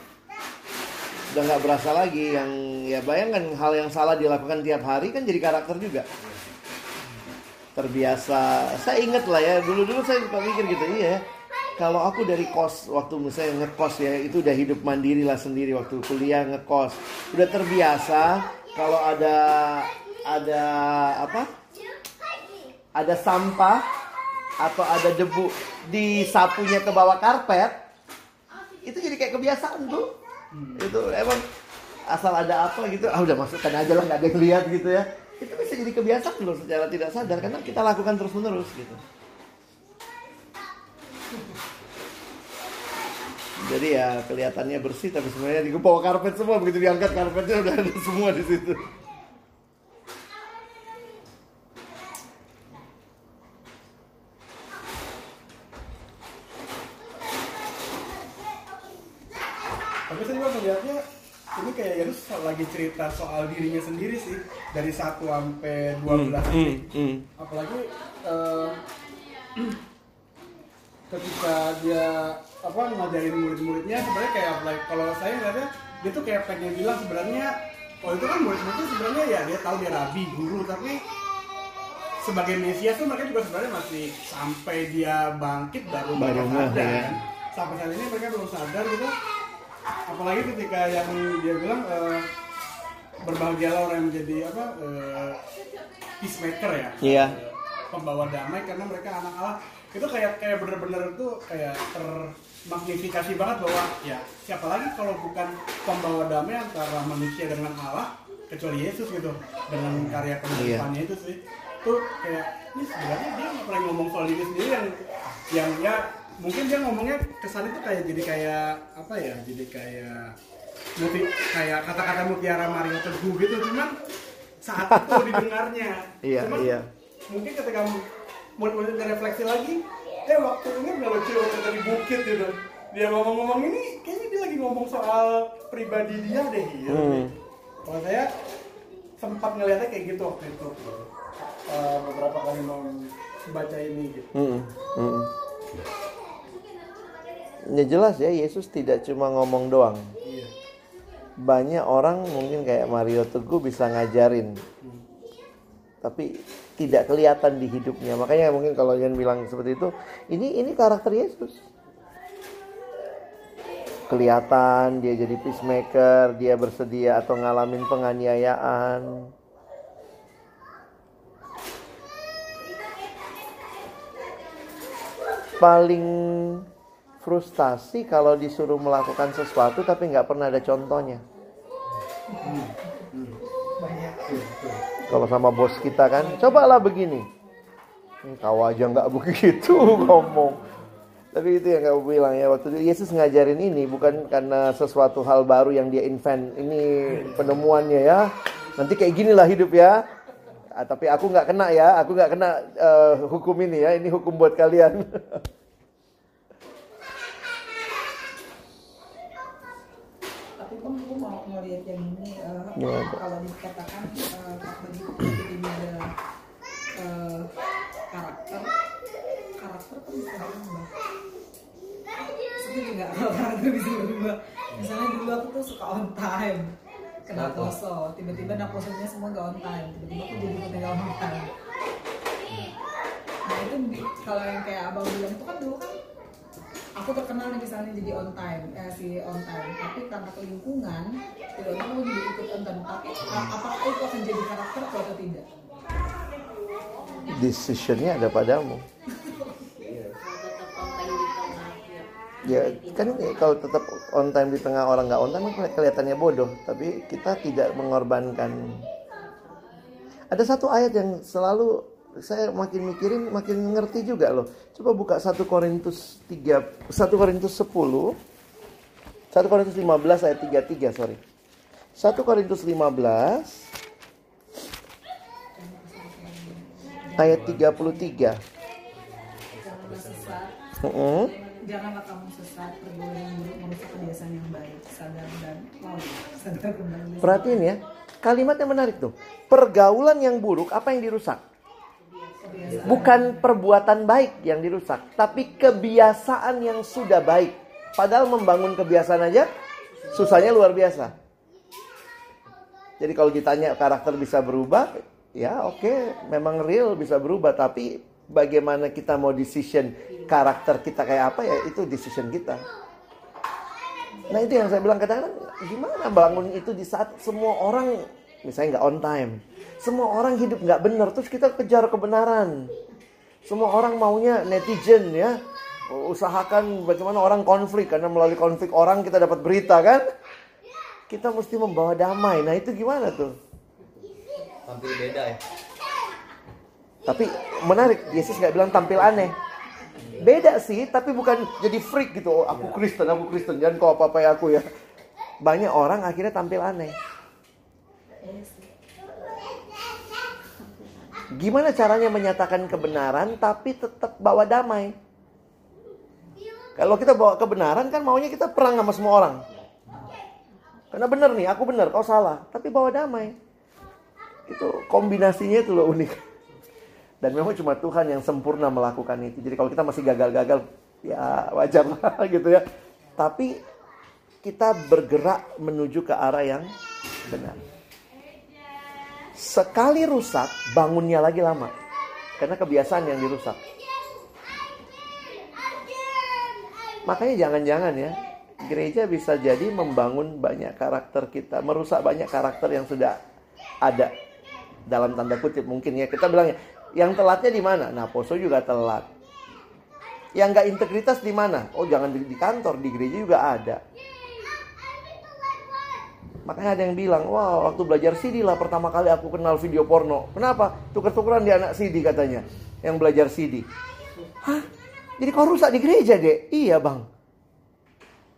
Udah nggak berasa lagi yang ya bayangkan hal yang salah dilakukan tiap hari kan jadi karakter juga. Terbiasa. Saya ingat lah ya dulu-dulu saya suka mikir gitu iya. ya. Kalau aku dari kos waktu misalnya ngekos ya itu udah hidup mandiri lah sendiri waktu kuliah ngekos udah terbiasa kalau ada ada apa? Ada sampah atau ada debu disapunya ke bawah karpet. Itu jadi kayak kebiasaan tuh itu emang asal ada apa gitu. Ah udah masukkan aja lah nggak ada yang lihat gitu ya. Itu bisa jadi kebiasaan loh secara tidak sadar karena kita lakukan terus menerus gitu. Jadi ya kelihatannya bersih tapi sebenarnya di bawah karpet semua. Begitu diangkat karpetnya udah ada semua di situ tapi saya juga melihatnya ini kayak Lagi cerita soal dirinya sendiri sih dari 1 sampai 12 ini hmm. apalagi eh, ketika dia apa ngajarin murid-muridnya sebenarnya kayak like, kalau saya ngeliatnya dia tuh kayak pengen bilang sebenarnya oh itu kan murid-muridnya sebenarnya ya dia tahu dia rabi guru tapi sebagai Mesias tuh mereka juga sebenarnya masih sampai dia bangkit baru mereka sadar ya. kan sampai saat ini mereka belum sadar gitu apalagi ketika yang dia bilang eh, berbahagialah orang yang menjadi apa eh, peacemaker ya. Iya. pembawa damai karena mereka anak Allah. Itu kayak kayak bener-bener tuh kayak termagnifikasi banget bahwa ya siapa lagi kalau bukan pembawa damai antara manusia dengan Allah kecuali Yesus gitu dengan karya penyembuhannya itu sih. Tuh kayak ini sebenarnya dia nggak pernah ngomong soal diri sendiri yang yang ya mungkin dia ngomongnya kesan itu kayak jadi kayak apa ya jadi kayak muti kayak kata-kata mutiara Mario Teguh gitu cuman saat itu didengarnya Iya, cuman iya. mungkin ketika murid-murid refleksi lagi eh waktu ini udah lucu waktu dari bukit gitu dia ngomong-ngomong ini kayaknya dia lagi ngomong soal pribadi dia deh gitu Hmm. kalau saya sempat ngeliatnya kayak gitu waktu itu Eh, beberapa kali mau baca ini gitu Mm-mm, mm-mm. Ya jelas ya Yesus tidak cuma ngomong doang. iya Banyak orang mungkin kayak Mario Teguh bisa ngajarin. Tapi tidak kelihatan di hidupnya. Makanya mungkin kalau Yan bilang seperti itu, ini ini karakter Yesus. Kelihatan dia jadi peacemaker, dia bersedia atau ngalamin penganiayaan. paling frustasi kalau disuruh melakukan sesuatu tapi nggak pernah ada contohnya. Kalau sama bos kita kan, cobalah begini. "Hmm, Kau aja nggak begitu ngomong. Tapi itu yang kamu bilang ya waktu itu Yesus ngajarin ini bukan karena sesuatu hal baru yang dia invent. Ini penemuannya ya. Nanti kayak ginilah hidup ya. Ah, tapi aku nggak kena ya, aku nggak kena eh, hukum ini ya. Ini hukum buat kalian. tapi pun aku ngeliat yang ini eh, Pak? kalau dikatakan uh, begitu tiba-tiba ada eh, karakter karakter kan bisa berubah. Setuju nggak kalau karakter bisa berubah? Misalnya dulu aku tuh suka on time kena poso. Tiba-tiba nak posonya semua gak on time tiba-tiba aku jadi nggak on time. Nah itu kalau yang kayak abang bilang itu kan dulu kan aku terkenal nih misalnya jadi on time eh, si on time tapi karena ke lingkungan tidak mau jadi ikut on time tapi a- apakah itu akan jadi karakter atau tidak Decisionnya ada padamu. Tengah ya. Ya kan kalau tetap on time di tengah orang nggak on time kan kelihatannya bodoh. Tapi kita tidak mengorbankan. Ada satu ayat yang selalu saya makin mikirin makin ngerti juga loh. Coba buka 1 Korintus 3 1 Korintus 10 1 Korintus 15 ayat 33 sorry. 1 Korintus 15 ayat 33. janganlah sesat Mm-mm. janganlah kamu sesat pergaulan yang buruk merusak kebiasaan yang baik sadar dan mau sadar kembali Perhatiin ya, kalimatnya menarik tuh. Pergaulan yang buruk apa yang dirusak? Bukan perbuatan baik yang dirusak, tapi kebiasaan yang sudah baik. Padahal membangun kebiasaan aja susahnya luar biasa. Jadi kalau ditanya karakter bisa berubah, ya oke, memang real bisa berubah, tapi bagaimana kita mau decision karakter kita kayak apa ya itu decision kita. Nah itu yang saya bilang kadang-kadang gimana bangun itu di saat semua orang misalnya nggak on time, semua orang hidup nggak benar, terus kita kejar kebenaran. Semua orang maunya netizen ya, usahakan bagaimana orang konflik karena melalui konflik orang kita dapat berita kan. Kita mesti membawa damai. Nah itu gimana tuh? tampil beda ya Tapi menarik, Yesus nggak bilang tampil aneh. Beda sih, tapi bukan jadi freak gitu. Oh, aku Kristen, aku Kristen. Jangan kau apa-apa ya aku ya. Banyak orang akhirnya tampil aneh. Gimana caranya menyatakan kebenaran tapi tetap bawa damai? Kalau kita bawa kebenaran kan maunya kita perang sama semua orang. Karena benar nih, aku benar, kau salah. Tapi bawa damai. Itu kombinasinya itu loh unik. Dan memang cuma Tuhan yang sempurna melakukan itu. Jadi kalau kita masih gagal-gagal, ya wajar lah gitu ya. Tapi kita bergerak menuju ke arah yang benar. Sekali rusak, bangunnya lagi lama. Karena kebiasaan yang dirusak. Makanya jangan-jangan ya, gereja bisa jadi membangun banyak karakter kita, merusak banyak karakter yang sudah ada dalam tanda kutip mungkin ya. Kita bilang ya, yang telatnya di mana? Nah, Poso juga telat. Yang nggak integritas di mana? Oh jangan di, di kantor, di gereja juga ada. Makanya ada yang bilang, wah waktu belajar CD lah pertama kali aku kenal video porno. Kenapa? Tuker-tukeran di anak CD katanya. Yang belajar CD. Hah? Jadi kau rusak di gereja deh? Iya bang.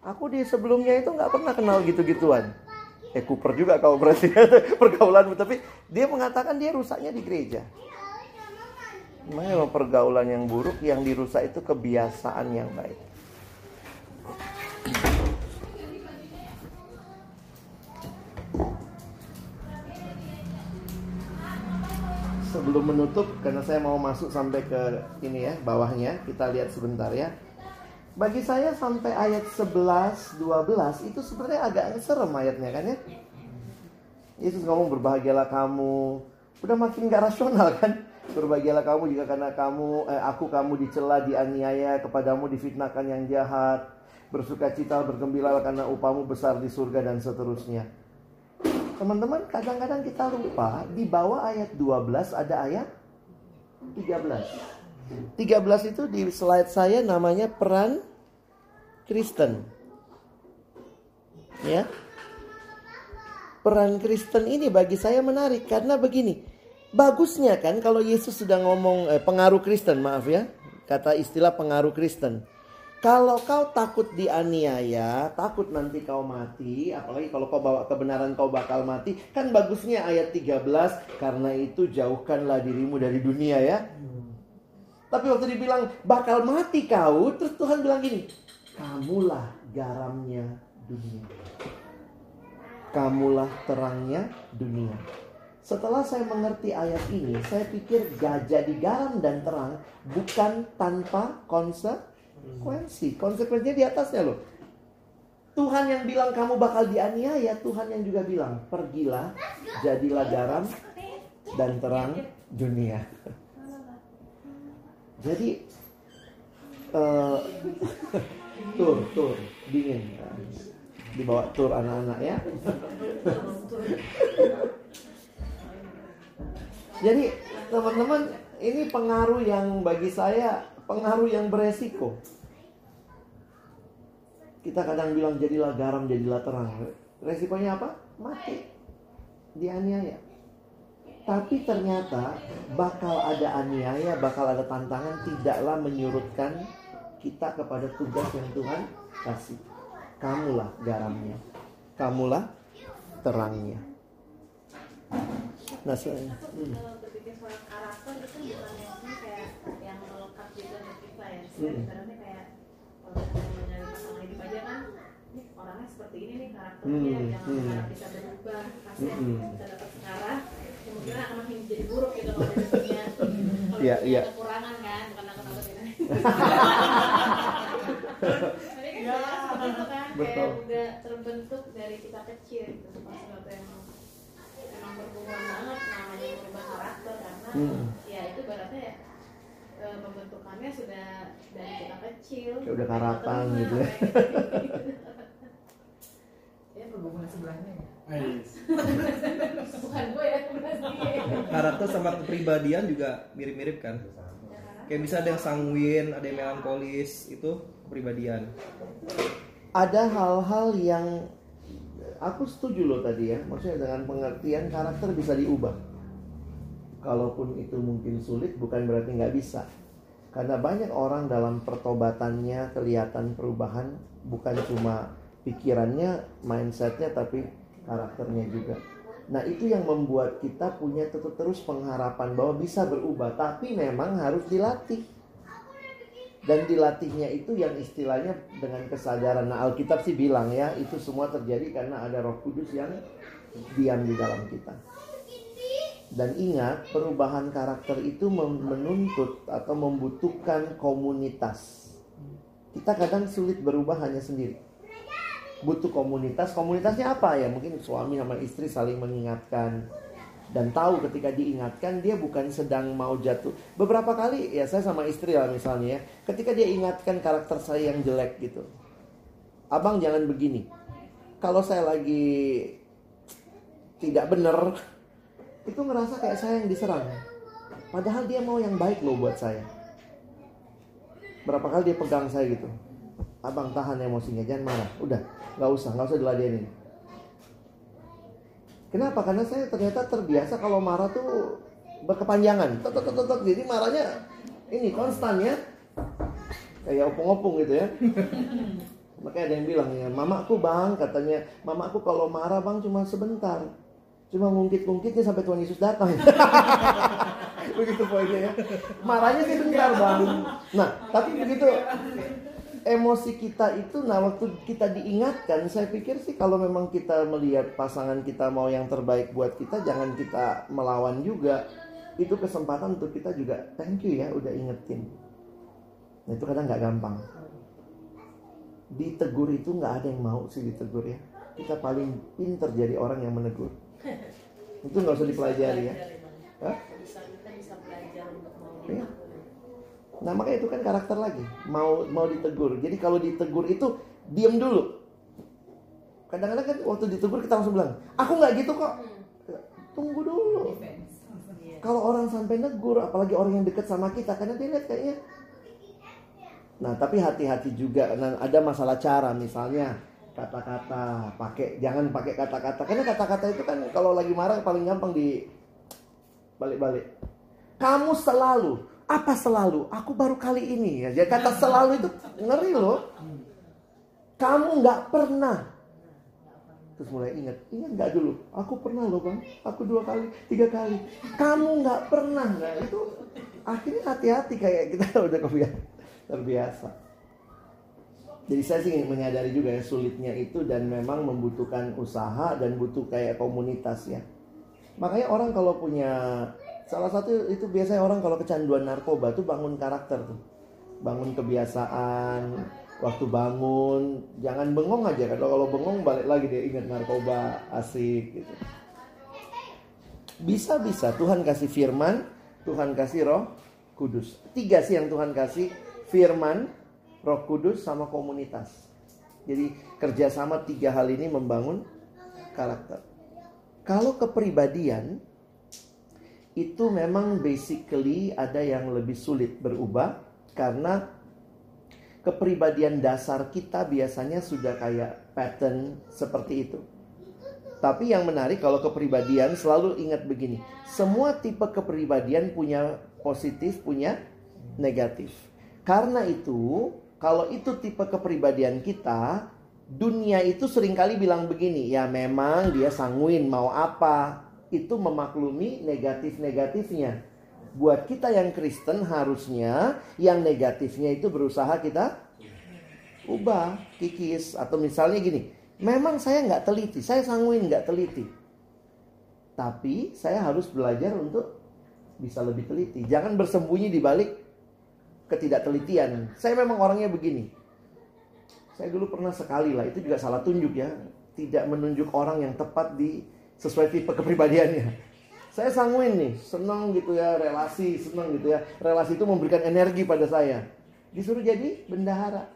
Aku di sebelumnya itu nggak pernah kenal gitu-gituan. Eh Cooper juga kau berarti pergaulanmu. Tapi dia mengatakan dia rusaknya di gereja. Memang pergaulan yang buruk yang dirusak itu kebiasaan yang baik. Sebelum menutup, karena saya mau masuk sampai ke ini ya, bawahnya, kita lihat sebentar ya. Bagi saya sampai ayat 11, 12 itu sebenarnya agak serem ayatnya kan ya. Yesus ngomong berbahagialah kamu. Udah makin gak rasional kan. Berbahagialah kamu jika karena kamu eh, aku kamu dicela, dianiaya, kepadamu difitnahkan yang jahat. Bersukacita, bergembiralah karena upamu besar di surga dan seterusnya. Teman-teman, kadang-kadang kita lupa di bawah ayat 12 ada ayat 13. 13 itu di slide saya namanya peran Kristen. Ya. Peran Kristen ini bagi saya menarik karena begini. Bagusnya kan kalau Yesus sudah ngomong eh, pengaruh Kristen, maaf ya. Kata istilah pengaruh Kristen. Kalau kau takut dianiaya, takut nanti kau mati, apalagi kalau kau bawa kebenaran kau bakal mati, kan bagusnya ayat 13, karena itu jauhkanlah dirimu dari dunia ya. Tapi waktu dibilang bakal mati kau, terus Tuhan bilang gini, kamulah garamnya dunia. Kamulah terangnya dunia. Setelah saya mengerti ayat ini, saya pikir gajah di garam dan terang bukan tanpa konsekuensi. Konsekuensinya di atasnya loh. Tuhan yang bilang kamu bakal dianiaya, Tuhan yang juga bilang pergilah, jadilah garam dan terang dunia. Jadi uh, tur tur dingin dibawa tur anak-anak ya. Jadi teman-teman ini pengaruh yang bagi saya pengaruh yang beresiko. Kita kadang bilang jadilah garam, jadilah terang. Resikonya apa? Mati. Dianiaya. Tapi ternyata bakal ada aniaya, bakal ada tantangan tidaklah menyurutkan kita kepada tugas yang Tuhan kasih. Kamulah garamnya. Kamulah terangnya. Nah, saya, hmm. ya. Hmm. Kan, ini orangnya seperti ini nih karakternya, Hmm, jangan hmm. berharap bisa berubah. Kasihan Hmm. kita dapat sekarang, kemungkinan akan makin jadi buruk gitu kalau dia punya kalau Iya, punya iya. kekurangan kan, bukan aku takut ini. Tapi kan Ya. seperti itu kan, Betul. kayak udah terbentuk dari kita kecil gitu. Sesuatu yang emang berhubungan banget namanya merubah karakter karena Hmm. ya itu berarti ya pembentukannya sudah dari kita kecil. Kayak udah karapan Terus, gitu ya. Ya sebelahnya ya. Ais. bukan gue ya karakter sama kepribadian juga mirip-mirip kan? Kayak bisa ada yang sanguin ada yang melankolis itu kepribadian. Ada hal-hal yang aku setuju loh tadi ya. Maksudnya dengan pengertian karakter bisa diubah kalaupun itu mungkin sulit bukan berarti nggak bisa karena banyak orang dalam pertobatannya kelihatan perubahan bukan cuma pikirannya mindsetnya tapi karakternya juga nah itu yang membuat kita punya tetap terus pengharapan bahwa bisa berubah tapi memang harus dilatih dan dilatihnya itu yang istilahnya dengan kesadaran. Nah, Alkitab sih bilang ya, itu semua terjadi karena ada Roh Kudus yang diam di dalam kita. Dan ingat, perubahan karakter itu menuntut atau membutuhkan komunitas. Kita kadang sulit berubah hanya sendiri. Butuh komunitas. Komunitasnya apa ya? Mungkin suami sama istri saling mengingatkan dan tahu ketika diingatkan dia bukan sedang mau jatuh. Beberapa kali ya saya sama istri lah misalnya ya, ketika dia ingatkan karakter saya yang jelek gitu. Abang jangan begini. Kalau saya lagi tidak benar, itu ngerasa kayak saya yang diserang. Padahal dia mau yang baik loh buat saya. berapa kali dia pegang saya gitu. Abang tahan emosinya jangan marah. Udah nggak usah nggak usah diladenin kenapa? Karena saya ternyata terbiasa kalau marah tuh berkepanjangan. Tek, tek, tek, tek. jadi marahnya ini konstan ya. Kayak opung-opung gitu ya. Makanya ada yang bilang ya mamaku bang katanya. Mamaku kalau marah bang cuma sebentar cuma ngungkit-ngungkitnya sampai Tuhan Yesus datang. Begitu poinnya ya. Marahnya sih bentar bang. Nah tapi begitu emosi kita itu nah waktu kita diingatkan saya pikir sih kalau memang kita melihat pasangan kita mau yang terbaik buat kita jangan kita melawan juga. Itu kesempatan untuk kita juga thank you ya udah ingetin. Nah itu kadang nggak gampang. Ditegur itu nggak ada yang mau sih ditegur ya. Kita paling pinter jadi orang yang menegur itu nggak usah dipelajari ya. Dilakukan Nah makanya itu kan karakter lagi. Mau mau ditegur. Jadi kalau ditegur itu Diam dulu. Kadang-kadang kan waktu ditegur kita langsung bilang Aku nggak gitu kok. Tunggu dulu. Kalau orang sampai negur Apalagi orang yang dekat sama kita Karena dia lihat kayaknya. Nah tapi hati-hati juga. Nah, Ada masalah cara misalnya Kata-kata pakai Jangan pakai kata-kata Karena kata-kata itu kan Kalau lagi marah paling gampang di Balik-balik Kamu selalu apa selalu? Aku baru kali ini ya. Jadi kata selalu itu ngeri loh. Kamu nggak pernah. Terus mulai ingat, ingat nggak dulu? Aku pernah loh bang. Aku dua kali, tiga kali. Kamu nggak pernah. Nah itu akhirnya hati-hati kayak kita udah kebiasa, terbiasa. Jadi saya sih menyadari juga ya sulitnya itu dan memang membutuhkan usaha dan butuh kayak komunitas ya. Makanya orang kalau punya salah satu itu biasanya orang kalau kecanduan narkoba tuh bangun karakter tuh. Bangun kebiasaan, waktu bangun jangan bengong aja kalau kalau bengong balik lagi dia ingat narkoba asik gitu. Bisa bisa Tuhan kasih firman, Tuhan kasih Roh Kudus. Tiga sih yang Tuhan kasih firman, Roh Kudus sama komunitas. Jadi kerjasama tiga hal ini membangun karakter. Kalau kepribadian itu memang basically ada yang lebih sulit berubah karena kepribadian dasar kita biasanya sudah kayak pattern seperti itu. Tapi yang menarik kalau kepribadian selalu ingat begini, semua tipe kepribadian punya positif, punya negatif. Karena itu, kalau itu tipe kepribadian kita, dunia itu sering kali bilang begini, ya memang dia sanguin mau apa, itu memaklumi negatif-negatifnya. Buat kita yang Kristen harusnya yang negatifnya itu berusaha kita ubah, kikis atau misalnya gini, memang saya nggak teliti, saya sanguin nggak teliti, tapi saya harus belajar untuk bisa lebih teliti. Jangan bersembunyi di balik ketidaktelitian. Saya memang orangnya begini. Saya dulu pernah sekali lah, itu juga salah tunjuk ya, tidak menunjuk orang yang tepat di sesuai tipe kepribadiannya. Saya sanguin nih, senang gitu ya, relasi, senang gitu ya. Relasi itu memberikan energi pada saya. Disuruh jadi bendahara.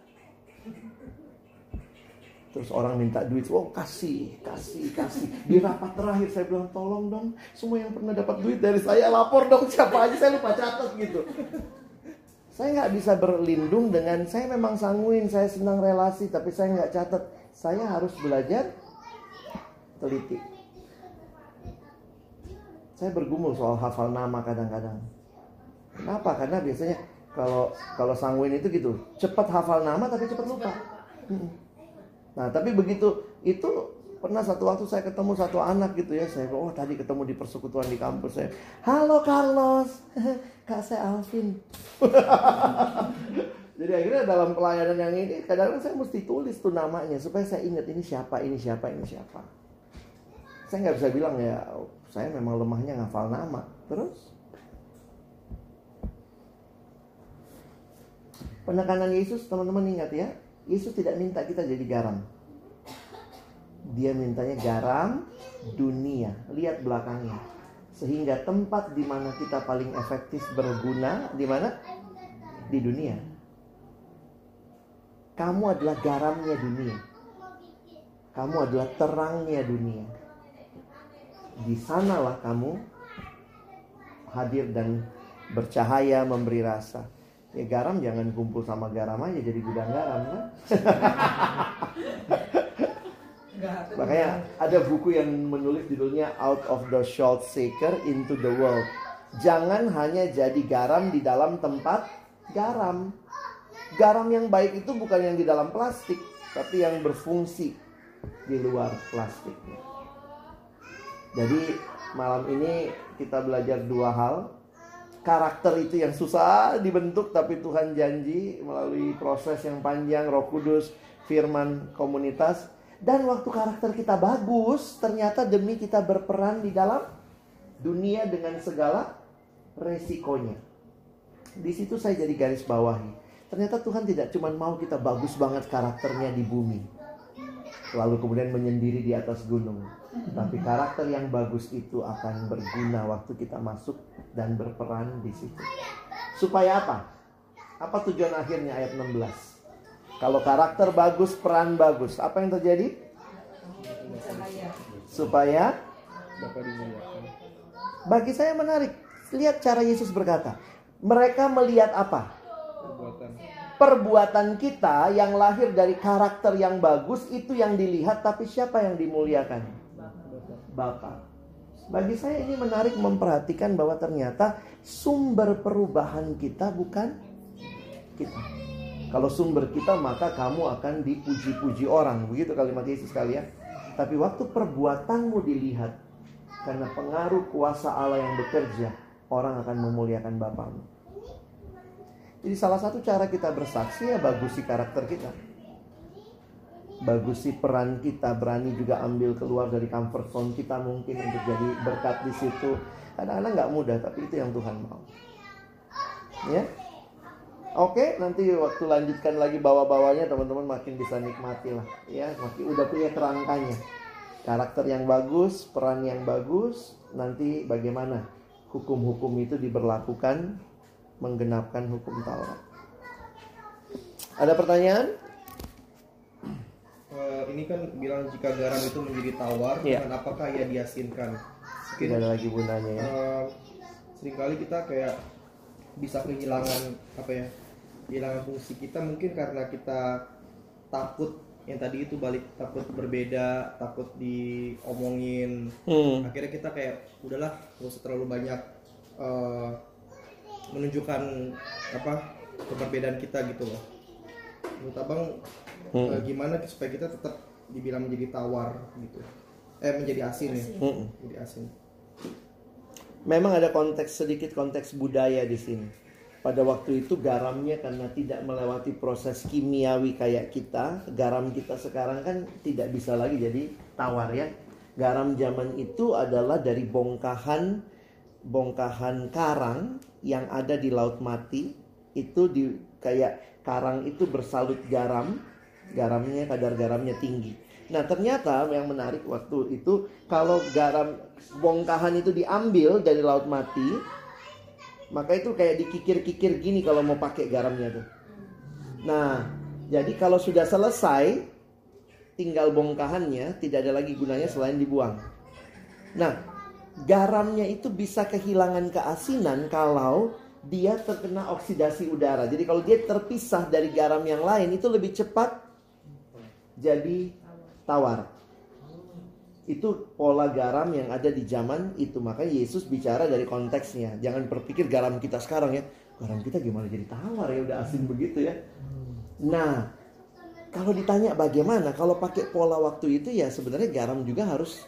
Terus orang minta duit, oh kasih, kasih, kasih. Di rapat terakhir saya bilang, tolong dong, semua yang pernah dapat duit dari saya lapor dong siapa aja saya lupa catat gitu. Saya nggak bisa berlindung dengan saya memang sanguin, saya senang relasi, tapi saya nggak catat. Saya harus belajar teliti. Saya bergumul soal hafal nama kadang-kadang. Kenapa? Karena biasanya kalau kalau sanguin itu gitu, cepat hafal nama tapi cepat lupa. Nah, tapi begitu itu pernah satu waktu saya ketemu satu anak gitu ya, saya oh tadi ketemu di persekutuan di kampus saya. Halo Carlos, kak saya Alvin. Jadi akhirnya dalam pelayanan yang ini kadang-kadang saya mesti tulis tuh namanya supaya saya ingat ini siapa, ini siapa, ini siapa. Saya nggak bisa bilang ya, saya memang lemahnya ngafal nama. Terus penekanan Yesus teman-teman ingat ya, Yesus tidak minta kita jadi garam. Dia mintanya garam dunia. Lihat belakangnya. Sehingga tempat di mana kita paling efektif berguna di mana? Di dunia. Kamu adalah garamnya dunia. Kamu adalah terangnya dunia. Di sanalah kamu hadir dan bercahaya memberi rasa. Ya garam jangan kumpul sama garam aja jadi gudang garam kan. Makanya ada buku yang menulis judulnya Out of the Salt Shaker into the World. Jangan hanya jadi garam di dalam tempat garam. Garam yang baik itu bukan yang di dalam plastik, tapi yang berfungsi di luar plastiknya. Jadi malam ini kita belajar dua hal. Karakter itu yang susah dibentuk tapi Tuhan janji melalui proses yang panjang Roh Kudus, firman komunitas dan waktu karakter kita bagus, ternyata demi kita berperan di dalam dunia dengan segala resikonya. Di situ saya jadi garis bawahi. Ternyata Tuhan tidak cuma mau kita bagus banget karakternya di bumi. Lalu kemudian menyendiri di atas gunung. Tapi karakter yang bagus itu akan berguna waktu kita masuk dan berperan di situ. Supaya apa? Apa tujuan akhirnya ayat 16? Kalau karakter bagus, peran bagus, apa yang terjadi? Supaya Bapak dimuliakan. bagi saya menarik. Lihat cara Yesus berkata. Mereka melihat apa? Perbuatan. Perbuatan kita yang lahir dari karakter yang bagus itu yang dilihat tapi siapa yang dimuliakan? Bapa. Bagi saya ini menarik memperhatikan bahwa ternyata sumber perubahan kita bukan kita. Kalau sumber kita maka kamu akan dipuji-puji orang. Begitu kalimat Yesus kalian. Tapi waktu perbuatanmu dilihat karena pengaruh kuasa Allah yang bekerja, orang akan memuliakan Bapamu. Jadi salah satu cara kita bersaksi ya bagusi karakter kita. Bagusi peran kita, berani juga ambil keluar dari comfort zone kita mungkin untuk jadi berkat di situ. Kadang-kadang nggak mudah, tapi itu yang Tuhan mau. Ya, Oke, nanti waktu lanjutkan lagi bawa-bawanya teman-teman makin bisa nikmati lah. Ya, makin udah punya kerangkanya. Karakter yang bagus, peran yang bagus, nanti bagaimana hukum-hukum itu diberlakukan menggenapkan hukum Taurat. Ada pertanyaan? Eh, ini kan bilang jika garam itu menjadi tawar, Iya. dengan apakah ia diasinkan? Mungkin Tidak ada lagi gunanya ya. eh, sering kali kita kayak bisa kehilangan apa ya? Kehilangan fungsi kita mungkin karena kita takut yang tadi itu balik takut berbeda, takut diomongin. Hmm. Akhirnya kita kayak udahlah gak usah terlalu banyak eh, menunjukkan apa keberbedaan kita gitu loh. Menurut abang Hmm. eh, gimana supaya kita tetap dibilang menjadi tawar gitu? Eh menjadi asin ya? Mm-mm. Menjadi asin. Memang ada konteks sedikit konteks budaya di sini. Pada waktu itu garamnya karena tidak melewati proses kimiawi kayak kita, garam kita sekarang kan tidak bisa lagi jadi tawar ya. Garam zaman itu adalah dari bongkahan bongkahan karang yang ada di laut mati itu di kayak karang itu bersalut garam, garamnya kadar garamnya tinggi. Nah ternyata yang menarik waktu itu kalau garam bongkahan itu diambil dari laut mati, maka itu kayak dikikir-kikir gini kalau mau pakai garamnya tuh. Nah jadi kalau sudah selesai, tinggal bongkahannya tidak ada lagi gunanya selain dibuang. Nah garamnya itu bisa kehilangan keasinan kalau dia terkena oksidasi udara. Jadi kalau dia terpisah dari garam yang lain itu lebih cepat jadi tawar. Itu pola garam yang ada di zaman itu. Makanya Yesus bicara dari konteksnya. Jangan berpikir garam kita sekarang ya. Garam kita gimana jadi tawar ya udah asin begitu ya. Nah, kalau ditanya bagaimana kalau pakai pola waktu itu ya sebenarnya garam juga harus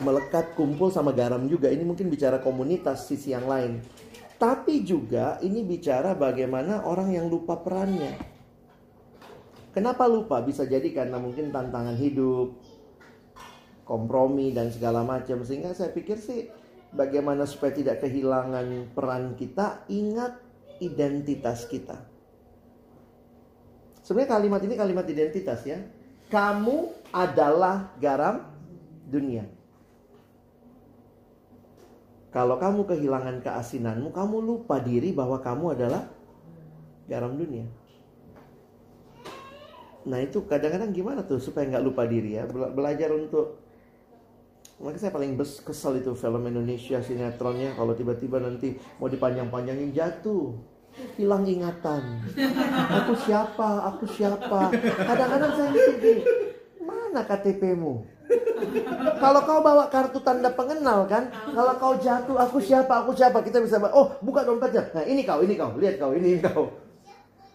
melekat kumpul sama garam juga. Ini mungkin bicara komunitas sisi yang lain. Tapi juga ini bicara bagaimana orang yang lupa perannya. Kenapa lupa? Bisa jadi karena mungkin tantangan hidup, kompromi dan segala macam. Sehingga saya pikir sih bagaimana supaya tidak kehilangan peran kita, ingat identitas kita. Sebenarnya kalimat ini kalimat identitas ya. Kamu adalah garam dunia. Kalau kamu kehilangan keasinanmu, kamu lupa diri bahwa kamu adalah garam dunia. Nah itu kadang-kadang gimana tuh supaya nggak lupa diri ya Bela- belajar untuk Makanya saya paling kesel itu film Indonesia sinetronnya kalau tiba-tiba nanti mau dipanjang-panjangin jatuh hilang ingatan. Aku siapa? Aku siapa? Kadang-kadang saya mikir mana KTPmu? Kalau kau bawa kartu tanda pengenal kan, kalau kau jatuh, aku siapa, aku siapa, kita bisa, oh buka dompetnya. Nah ini kau, ini kau, lihat kau, ini kau.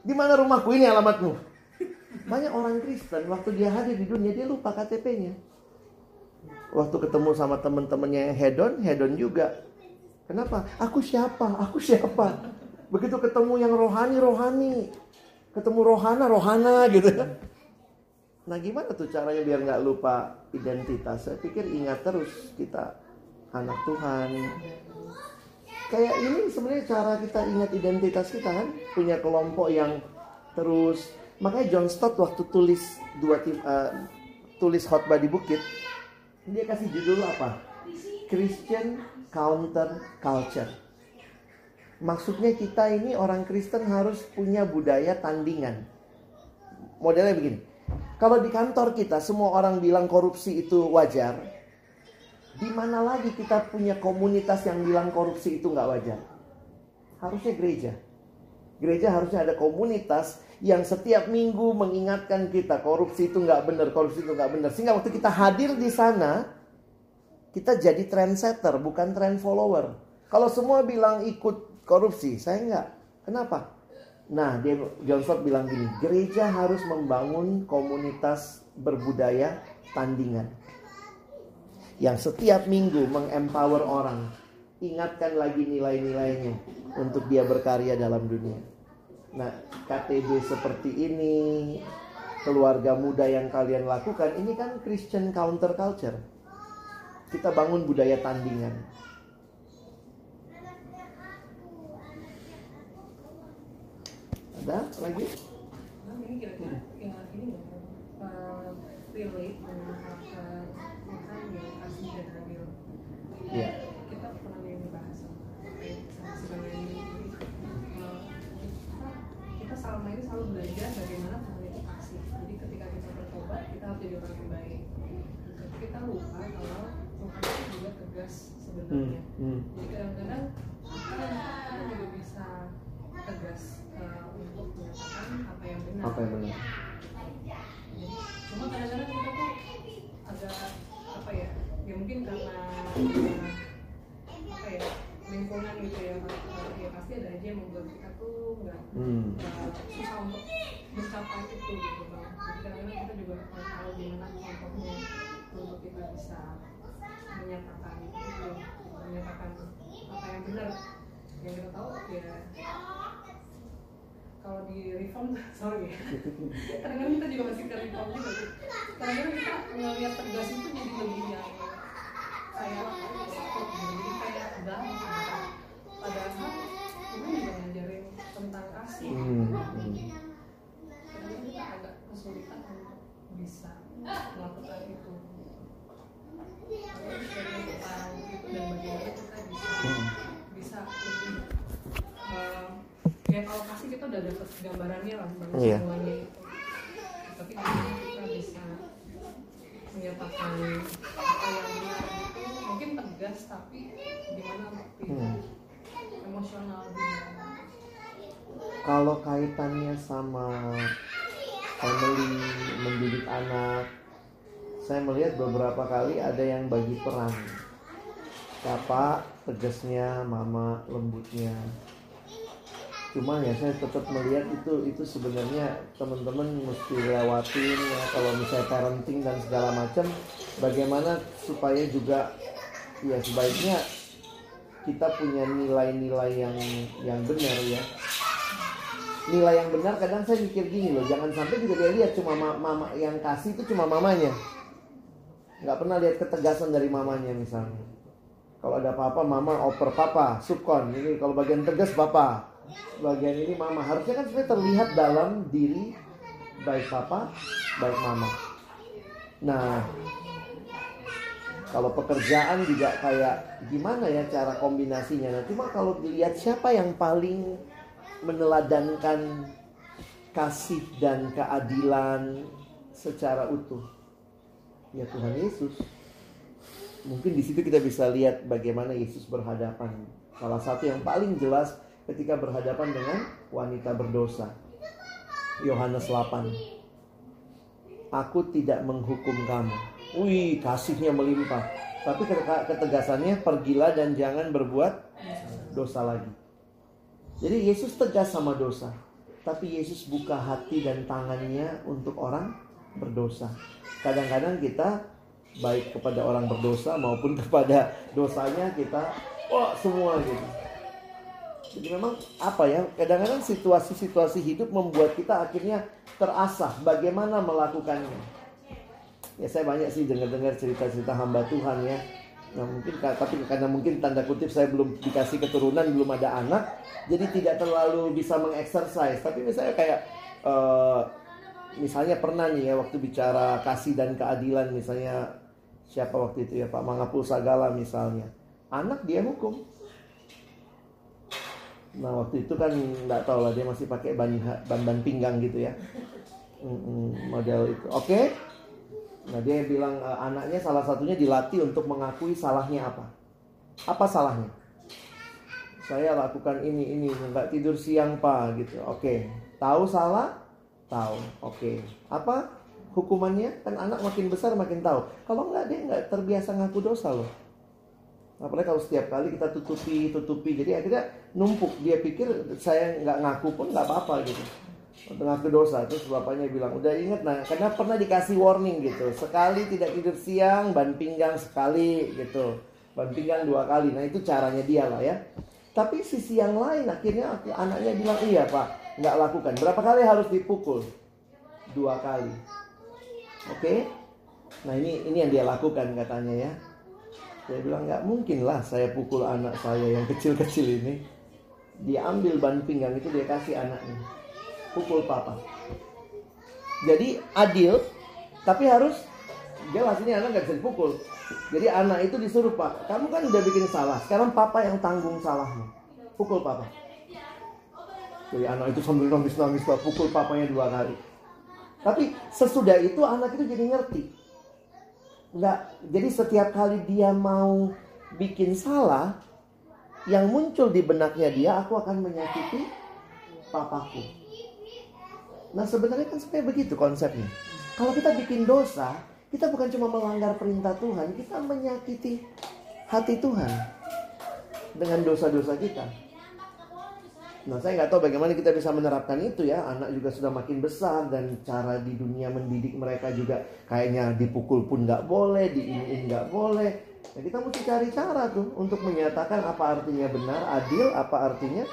Di mana rumahku, ini alamatmu. Banyak orang Kristen, waktu dia hadir di dunia, dia lupa KTP-nya. Waktu ketemu sama teman-temannya yang hedon, hedon juga. Kenapa? Aku siapa? Aku siapa? Begitu ketemu yang rohani, rohani. Ketemu rohana, rohana gitu. Nah gimana tuh caranya biar nggak lupa identitas? Saya pikir ingat terus kita anak Tuhan. Kayak ini sebenarnya cara kita ingat identitas kita kan punya kelompok yang terus makanya John Stott waktu tulis dua uh, tulis khotbah di bukit dia kasih judul apa? Christian Counter Culture. Maksudnya kita ini orang Kristen harus punya budaya tandingan. Modelnya begini kalau di kantor kita semua orang bilang korupsi itu wajar, di mana lagi kita punya komunitas yang bilang korupsi itu nggak wajar? Harusnya gereja. Gereja harusnya ada komunitas yang setiap minggu mengingatkan kita korupsi itu nggak benar, korupsi itu nggak benar. Sehingga waktu kita hadir di sana, kita jadi trendsetter, bukan trend follower. Kalau semua bilang ikut korupsi, saya nggak. Kenapa? Nah, dia John Stott bilang gini, gereja harus membangun komunitas berbudaya tandingan. Yang setiap minggu mengempower orang, ingatkan lagi nilai-nilainya untuk dia berkarya dalam dunia. Nah, KTB seperti ini, keluarga muda yang kalian lakukan, ini kan Christian counter culture. Kita bangun budaya tandingan. Ada lagi? Relate dengan karakter Tuhan yang kasih dan adil. Iya. Kita pernah yang dibahas sama sama sebenarnya ini. Jadi, uh, kita, kita selama ini selalu belajar bagaimana Tuhan itu kasih. Jadi ketika kita bertobat, kita harus jadi orang yang baik. Tapi kita lupa kalau Tuhan itu juga tegas sebenarnya. Hmm, hmm. Jadi kadang-kadang kita juga bisa tegas uh, untuk menyatakan apa yang benar. Apa yang benar? Jadi, cuma kadang-kadang kita tuh agak apa ya? Ya mungkin karena uh, apa ya lingkungan gitu ya, uh, ya pasti ada aja yang membuat kita tuh nggak Hmm. uh, susah untuk mencapai itu gitu bang. Jadi kadang-kadang kita juga tahu gimana contohnya untuk kita bisa menyatakan itu, menyatakan apa yang benar. Yang kita tahu ya kalau di reform sorry ya kadang-kadang kita juga masih ke reform juga sih kadang-kadang kita ngeliat tegas itu jadi lebih yang kayak takut gitu. jadi kayak gampang padahal kita juga ngajarin tentang kasih Hmm, kadang-kadang hmm. kita agak kesulitan untuk bisa melakukan itu Hmm. gambarannya lah Iya. semuanya tapi kita bisa menyatakan yang mungkin tegas tapi gimana Hmm. emosional Kalau kaitannya sama family, mendidik anak, saya melihat beberapa kali ada yang bagi peran. Papa tegasnya, mama lembutnya. Cuma ya saya tetap melihat itu itu sebenarnya teman-teman mesti lewatin ya kalau misalnya parenting dan segala macam bagaimana supaya juga ya sebaiknya kita punya nilai-nilai yang yang benar ya nilai yang benar kadang saya mikir gini loh jangan sampai juga dia lihat cuma ma- mama yang kasih itu cuma mamanya nggak pernah lihat ketegasan dari mamanya misalnya kalau ada apa-apa mama oper papa subkon. Ini kalau bagian tegas papa. Bagian ini mama. Harusnya kan sebenarnya terlihat dalam diri baik papa baik mama. Nah kalau pekerjaan juga kayak gimana ya cara kombinasinya? Nah cuma kalau dilihat siapa yang paling meneladankan kasih dan keadilan secara utuh ya Tuhan Yesus mungkin di situ kita bisa lihat bagaimana Yesus berhadapan salah satu yang paling jelas ketika berhadapan dengan wanita berdosa. Yohanes 8. Aku tidak menghukum kamu. Wih, kasihnya melimpah. Tapi ketegasannya pergilah dan jangan berbuat dosa lagi. Jadi Yesus tegas sama dosa. Tapi Yesus buka hati dan tangannya untuk orang berdosa. Kadang-kadang kita baik kepada orang berdosa maupun kepada dosanya kita wah semua gitu. Jadi memang apa ya? Kadang-kadang situasi-situasi hidup membuat kita akhirnya terasah bagaimana melakukannya. Ya saya banyak sih dengar-dengar cerita-cerita hamba Tuhan ya. Nah mungkin tapi karena mungkin tanda kutip saya belum dikasih keturunan, belum ada anak, jadi tidak terlalu bisa mengeksersis. Tapi misalnya kayak uh, misalnya pernah nih ya waktu bicara kasih dan keadilan misalnya siapa waktu itu ya Pak Mangapul Sagala misalnya. Anak dia hukum, Nah waktu itu kan nggak tahu lah dia masih pakai ban ban pinggang gitu ya model itu. Oke. Okay. Nah dia bilang e, anaknya salah satunya dilatih untuk mengakui salahnya apa. Apa salahnya? Saya lakukan ini ini nggak tidur siang pak gitu. Oke. Okay. Tahu salah? Tahu. Oke. Okay. Apa hukumannya? Kan anak makin besar makin tahu. Kalau nggak dia nggak terbiasa ngaku dosa loh. Apalagi kalau setiap kali kita tutupi, tutupi. Jadi akhirnya numpuk. Dia pikir saya nggak ngaku pun nggak apa-apa gitu. Untuk ngaku dosa. Terus bapaknya bilang, udah inget nah. Karena pernah dikasih warning gitu. Sekali tidak tidur siang, ban pinggang sekali gitu. Ban pinggang dua kali. Nah itu caranya dia lah ya. Tapi sisi yang lain akhirnya anaknya bilang, iya pak, nggak lakukan. Berapa kali harus dipukul? Dua kali. Oke? Okay? Nah ini ini yang dia lakukan katanya ya. Saya bilang nggak mungkin lah saya pukul anak saya yang kecil-kecil ini. Dia ambil ban pinggang itu dia kasih anaknya. Pukul papa. Jadi adil, tapi harus jelas ini anak nggak bisa dipukul. Jadi anak itu disuruh pak, kamu kan udah bikin salah. Sekarang papa yang tanggung salahnya. Pukul papa. Jadi anak itu sambil nangis-nangis pukul papanya dua kali. Tapi sesudah itu anak itu jadi ngerti. Nggak jadi setiap kali dia mau bikin salah yang muncul di benaknya dia aku akan menyakiti papaku. Nah sebenarnya kan sebenarnya begitu konsepnya. Kalau kita bikin dosa kita bukan cuma melanggar perintah Tuhan kita menyakiti hati Tuhan dengan dosa-dosa kita Nah saya nggak tahu bagaimana kita bisa menerapkan itu ya. Anak juga sudah makin besar dan cara di dunia mendidik mereka juga Kayaknya dipukul pun nggak boleh, diinin nggak boleh. Nah kita mesti cari cara tuh untuk menyatakan apa artinya benar, adil, apa artinya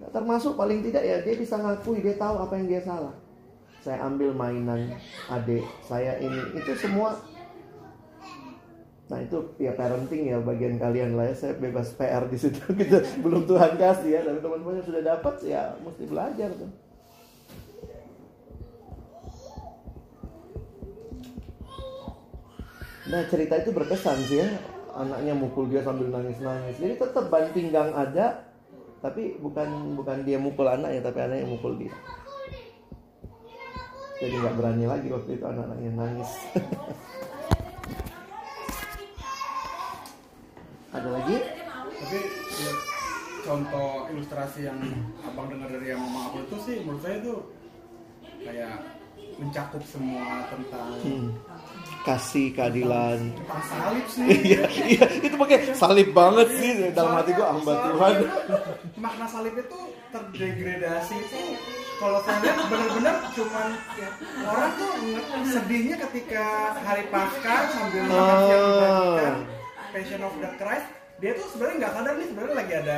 nah, Termasuk. Paling tidak ya dia bisa ngakui, dia tahu apa yang dia salah. Saya ambil mainan adik saya ini, itu semua Nah itu ya parenting ya bagian kalian lah ya. Saya bebas PR di situ gitu. Belum Tuhan kasih ya. Tapi teman-teman yang sudah dapat ya mesti belajar tuh. Nah cerita itu berkesan sih ya. Anaknya mukul dia sambil nangis-nangis. Jadi tetap ban pinggang ada. Tapi bukan bukan dia mukul anaknya, tapi anaknya mukul dia. Jadi nggak berani lagi waktu itu anak-anaknya nangis. Ada lagi? Tapi ya, contoh ilustrasi yang abang dengar dari yang mama aku itu sih menurut saya itu kayak mencakup semua tentang hmm. kasih keadilan. Tentang salib sih. Iya iya. Itu pakai salib banget sih dalam hati gua hamba Tuhan. makna salib itu terdegradasi itu. Kalau saya lihat benar-benar cuman ya, orang tuh sedihnya ketika hari pasca sambil makan siang Passion of the Christ dia tuh sebenarnya nggak sadar nih sebenarnya lagi ada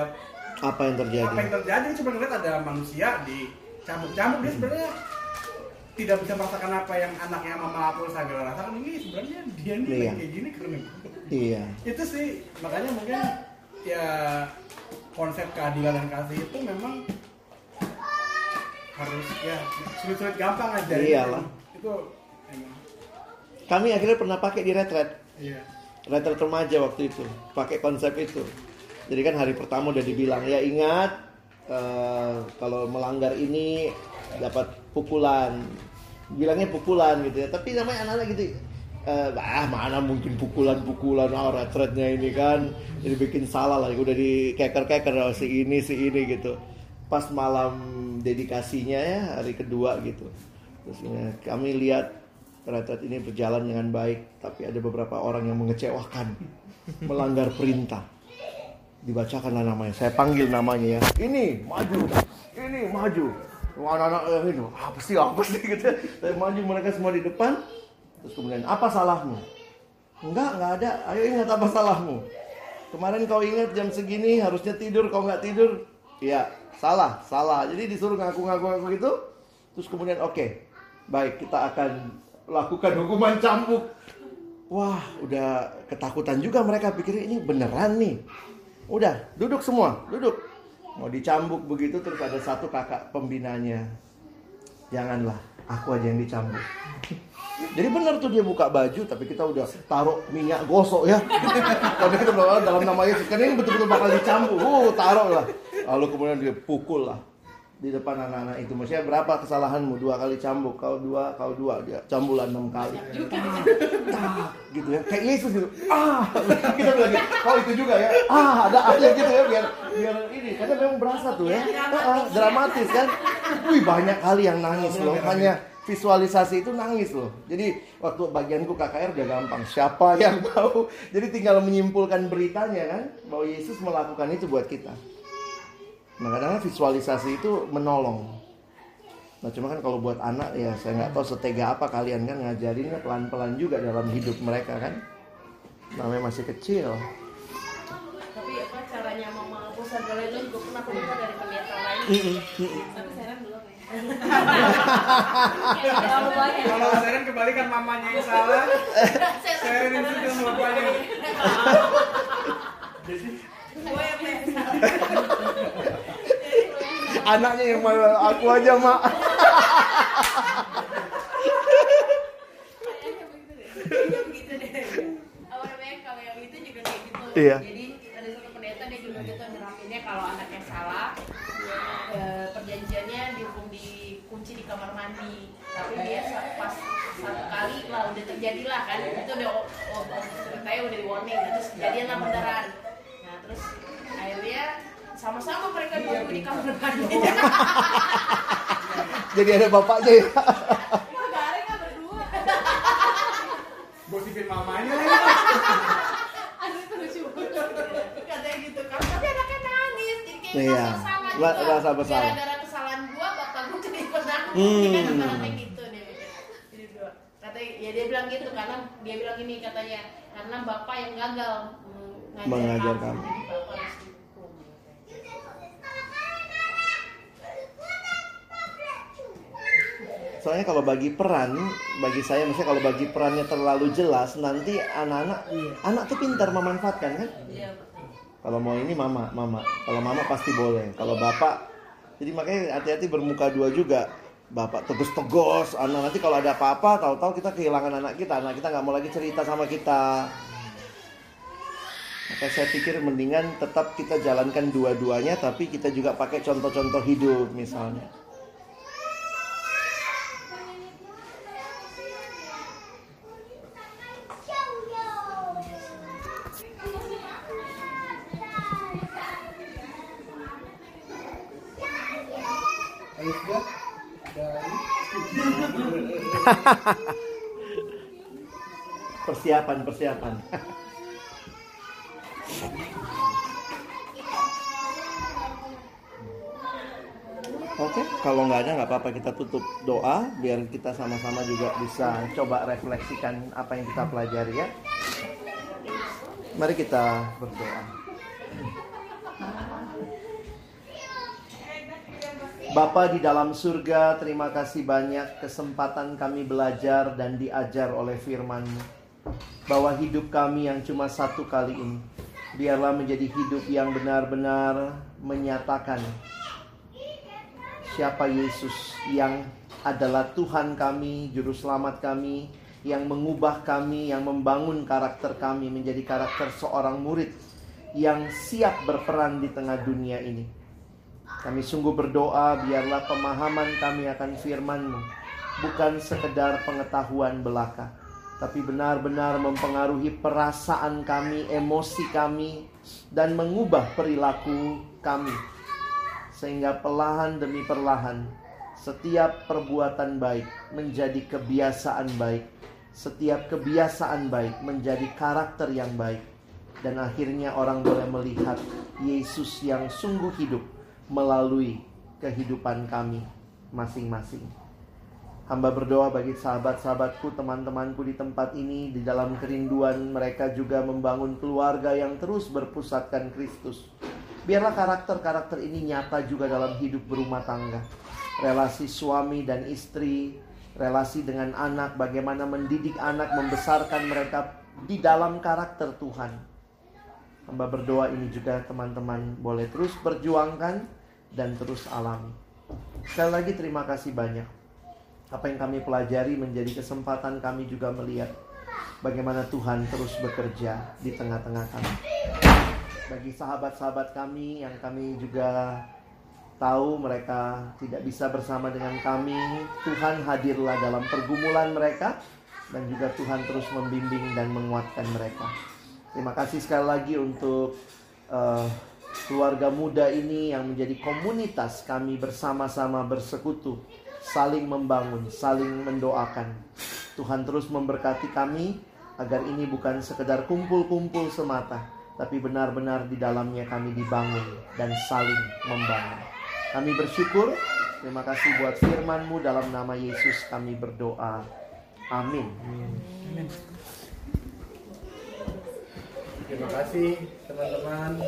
apa yang terjadi? Apa yang terjadi? Cuma ngeliat ada manusia di cambuk-cambuk dia sebenarnya tidak bisa merasakan apa yang anaknya mama Apul Sagala rasakan ini sebenarnya dia nih iya. kayak gini karena iya. Itu sih makanya mungkin ya konsep keadilan dan kasih itu memang harus ya sulit-sulit gampang aja. Iyalah. Itu, itu kami akhirnya pernah pakai di retret. Iya retret remaja waktu itu pakai konsep itu. Jadi kan hari pertama udah dibilang ya ingat uh, kalau melanggar ini dapat pukulan. Bilangnya pukulan gitu ya tapi namanya anak-anak gitu. Eh, ah mana mungkin pukulan-pukulan ah retretnya ini kan jadi bikin salah lah udah di keker-keker oh, si ini si ini gitu. Pas malam dedikasinya ya hari kedua gitu. Terus ini, kami lihat retret ini berjalan dengan baik tapi ada beberapa orang yang mengecewakan melanggar perintah. Dibacakanlah namanya. Saya panggil namanya ya. Ini maju. Ini maju. Anak-anak eh, ini apa sih apa sih gitu. Saya maju mereka semua di depan. Terus kemudian apa salahmu? Enggak enggak ada. Ayo ingat apa salahmu. Kemarin kau ingat jam segini harusnya tidur kau nggak tidur? Iya salah salah. Jadi disuruh ngaku-ngaku ngaku gitu. Terus kemudian oke baik kita akan lakukan hukuman cambuk. Wah udah ketakutan juga mereka pikir ini beneran nih. Udah duduk semua duduk. Mau dicambuk begitu terus ada satu kakak pembinanya. Janganlah aku aja yang dicambuk. Jadi benar tuh dia buka baju tapi kita udah taruh minyak gosok ya. Karena kita bilang "Oh, dalam nama Yesus kan ini betul-betul bakal dicambuk. Uh taruh lah. Lalu kemudian dia pukul lah di depan anak-anak itu. Maksudnya berapa kesalahanmu? Dua kali cambuk kau dua kau dua. Dia cambulan enam kali. Gitu ya. Kayak Yesus gitu. Ah. Kita bilang gitu kau itu juga ya. Ah ada akhir gitu ya biar biar ini. Karena memang berasa tuh ya. Ah, ah, dramatis kan. Wih banyak kali yang nangis loh. Hanya visualisasi itu nangis loh. Jadi waktu bagianku KKR udah gampang. Siapa yang tahu? Jadi tinggal menyimpulkan beritanya kan bahwa Yesus melakukan itu buat kita Nah kadang visualisasi itu menolong. Nah cuma kan kalau buat anak ya saya nggak tahu setega apa kalian kan ngajarinnya pelan-pelan juga dalam hidup mereka kan. Namanya masih kecil. Tapi apa caranya mama pusat galau itu juga pernah aku dengar dari pendeta lain. Tapi sekarang belum ya. Terlalu banyak. Kalau Seren kebalikan mamanya yang salah, Seren yang suka sama bapaknya. Gue yang. Anaknya yang malah aku aja mak. Gitu. Iya. Jadi ada satu pendeta dia juga gitu nerapinnya kalau anaknya salah eh, perjanjiannya dihukum dikunci di kamar mandi. Tapi dia pas satu kali lah udah terjadi lah kan itu udah oh, oh, oh, ceritanya udah di warning terus kejadian lah beneran. Nah terus sama-sama mereka nunggu di kamar mandi. Jadi ada bapaknya ya. Wah garing kan berdua. Gosipin mamanya lagi. Aduh itu lucu. Katanya gitu kan. Tapi anaknya nangis. Jadi kayak Iya. rasa bersalah gitu. Ra- rasa bersalah. Gara-gara kesalahan gua bapak gua jadi penanggung. Hmm. Kan kata gitu dia mikir. Jadi dua. Katanya ya dia bilang gitu karena dia bilang ini katanya karena bapak yang gagal Mengajar kamu. Jadi bapak harus Soalnya kalau bagi peran, bagi saya misalnya kalau bagi perannya terlalu jelas, nanti anak-anak, anak tuh pintar memanfaatkan kan? Iya betul. Kalau mau ini mama, mama. Kalau mama pasti boleh. Kalau bapak, jadi makanya hati-hati bermuka dua juga. Bapak tegus-tegus, anak nanti kalau ada apa-apa, tahu-tahu kita kehilangan anak kita. Anak kita nggak mau lagi cerita sama kita. Maka saya pikir mendingan tetap kita jalankan dua-duanya, tapi kita juga pakai contoh-contoh hidup misalnya. Persiapan, persiapan. Oke, kalau nggak ada nggak apa-apa kita tutup doa biar kita sama-sama juga bisa coba refleksikan apa yang kita pelajari ya. Mari kita berdoa. Bapa di dalam surga, terima kasih banyak kesempatan kami belajar dan diajar oleh firman-Mu. Bahwa hidup kami yang cuma satu kali ini, biarlah menjadi hidup yang benar-benar menyatakan siapa Yesus yang adalah Tuhan kami, Juru Selamat kami, yang mengubah kami, yang membangun karakter kami menjadi karakter seorang murid yang siap berperan di tengah dunia ini. Kami sungguh berdoa biarlah pemahaman kami akan firman-Mu. Bukan sekedar pengetahuan belaka, tapi benar-benar mempengaruhi perasaan kami, emosi kami, dan mengubah perilaku kami, sehingga perlahan demi perlahan setiap perbuatan baik menjadi kebiasaan baik, setiap kebiasaan baik menjadi karakter yang baik, dan akhirnya orang boleh melihat Yesus yang sungguh hidup melalui kehidupan kami masing-masing. Hamba berdoa bagi sahabat-sahabatku, teman-temanku di tempat ini, di dalam kerinduan mereka juga membangun keluarga yang terus berpusatkan Kristus. Biarlah karakter-karakter ini nyata juga dalam hidup berumah tangga. Relasi suami dan istri, relasi dengan anak, bagaimana mendidik anak, membesarkan mereka di dalam karakter Tuhan. Hamba berdoa ini juga teman-teman boleh terus perjuangkan dan terus alami. Sekali lagi terima kasih banyak apa yang kami pelajari menjadi kesempatan kami juga melihat bagaimana Tuhan terus bekerja di tengah-tengah kami. Bagi sahabat-sahabat kami yang kami juga tahu mereka tidak bisa bersama dengan kami, Tuhan hadirlah dalam pergumulan mereka dan juga Tuhan terus membimbing dan menguatkan mereka. Terima kasih sekali lagi untuk uh, keluarga muda ini yang menjadi komunitas kami bersama-sama bersekutu saling membangun, saling mendoakan. Tuhan terus memberkati kami agar ini bukan sekedar kumpul-kumpul semata, tapi benar-benar di dalamnya kami dibangun dan saling membangun. Kami bersyukur, terima kasih buat firman-Mu dalam nama Yesus kami berdoa. Amin. Terima kasih teman-teman.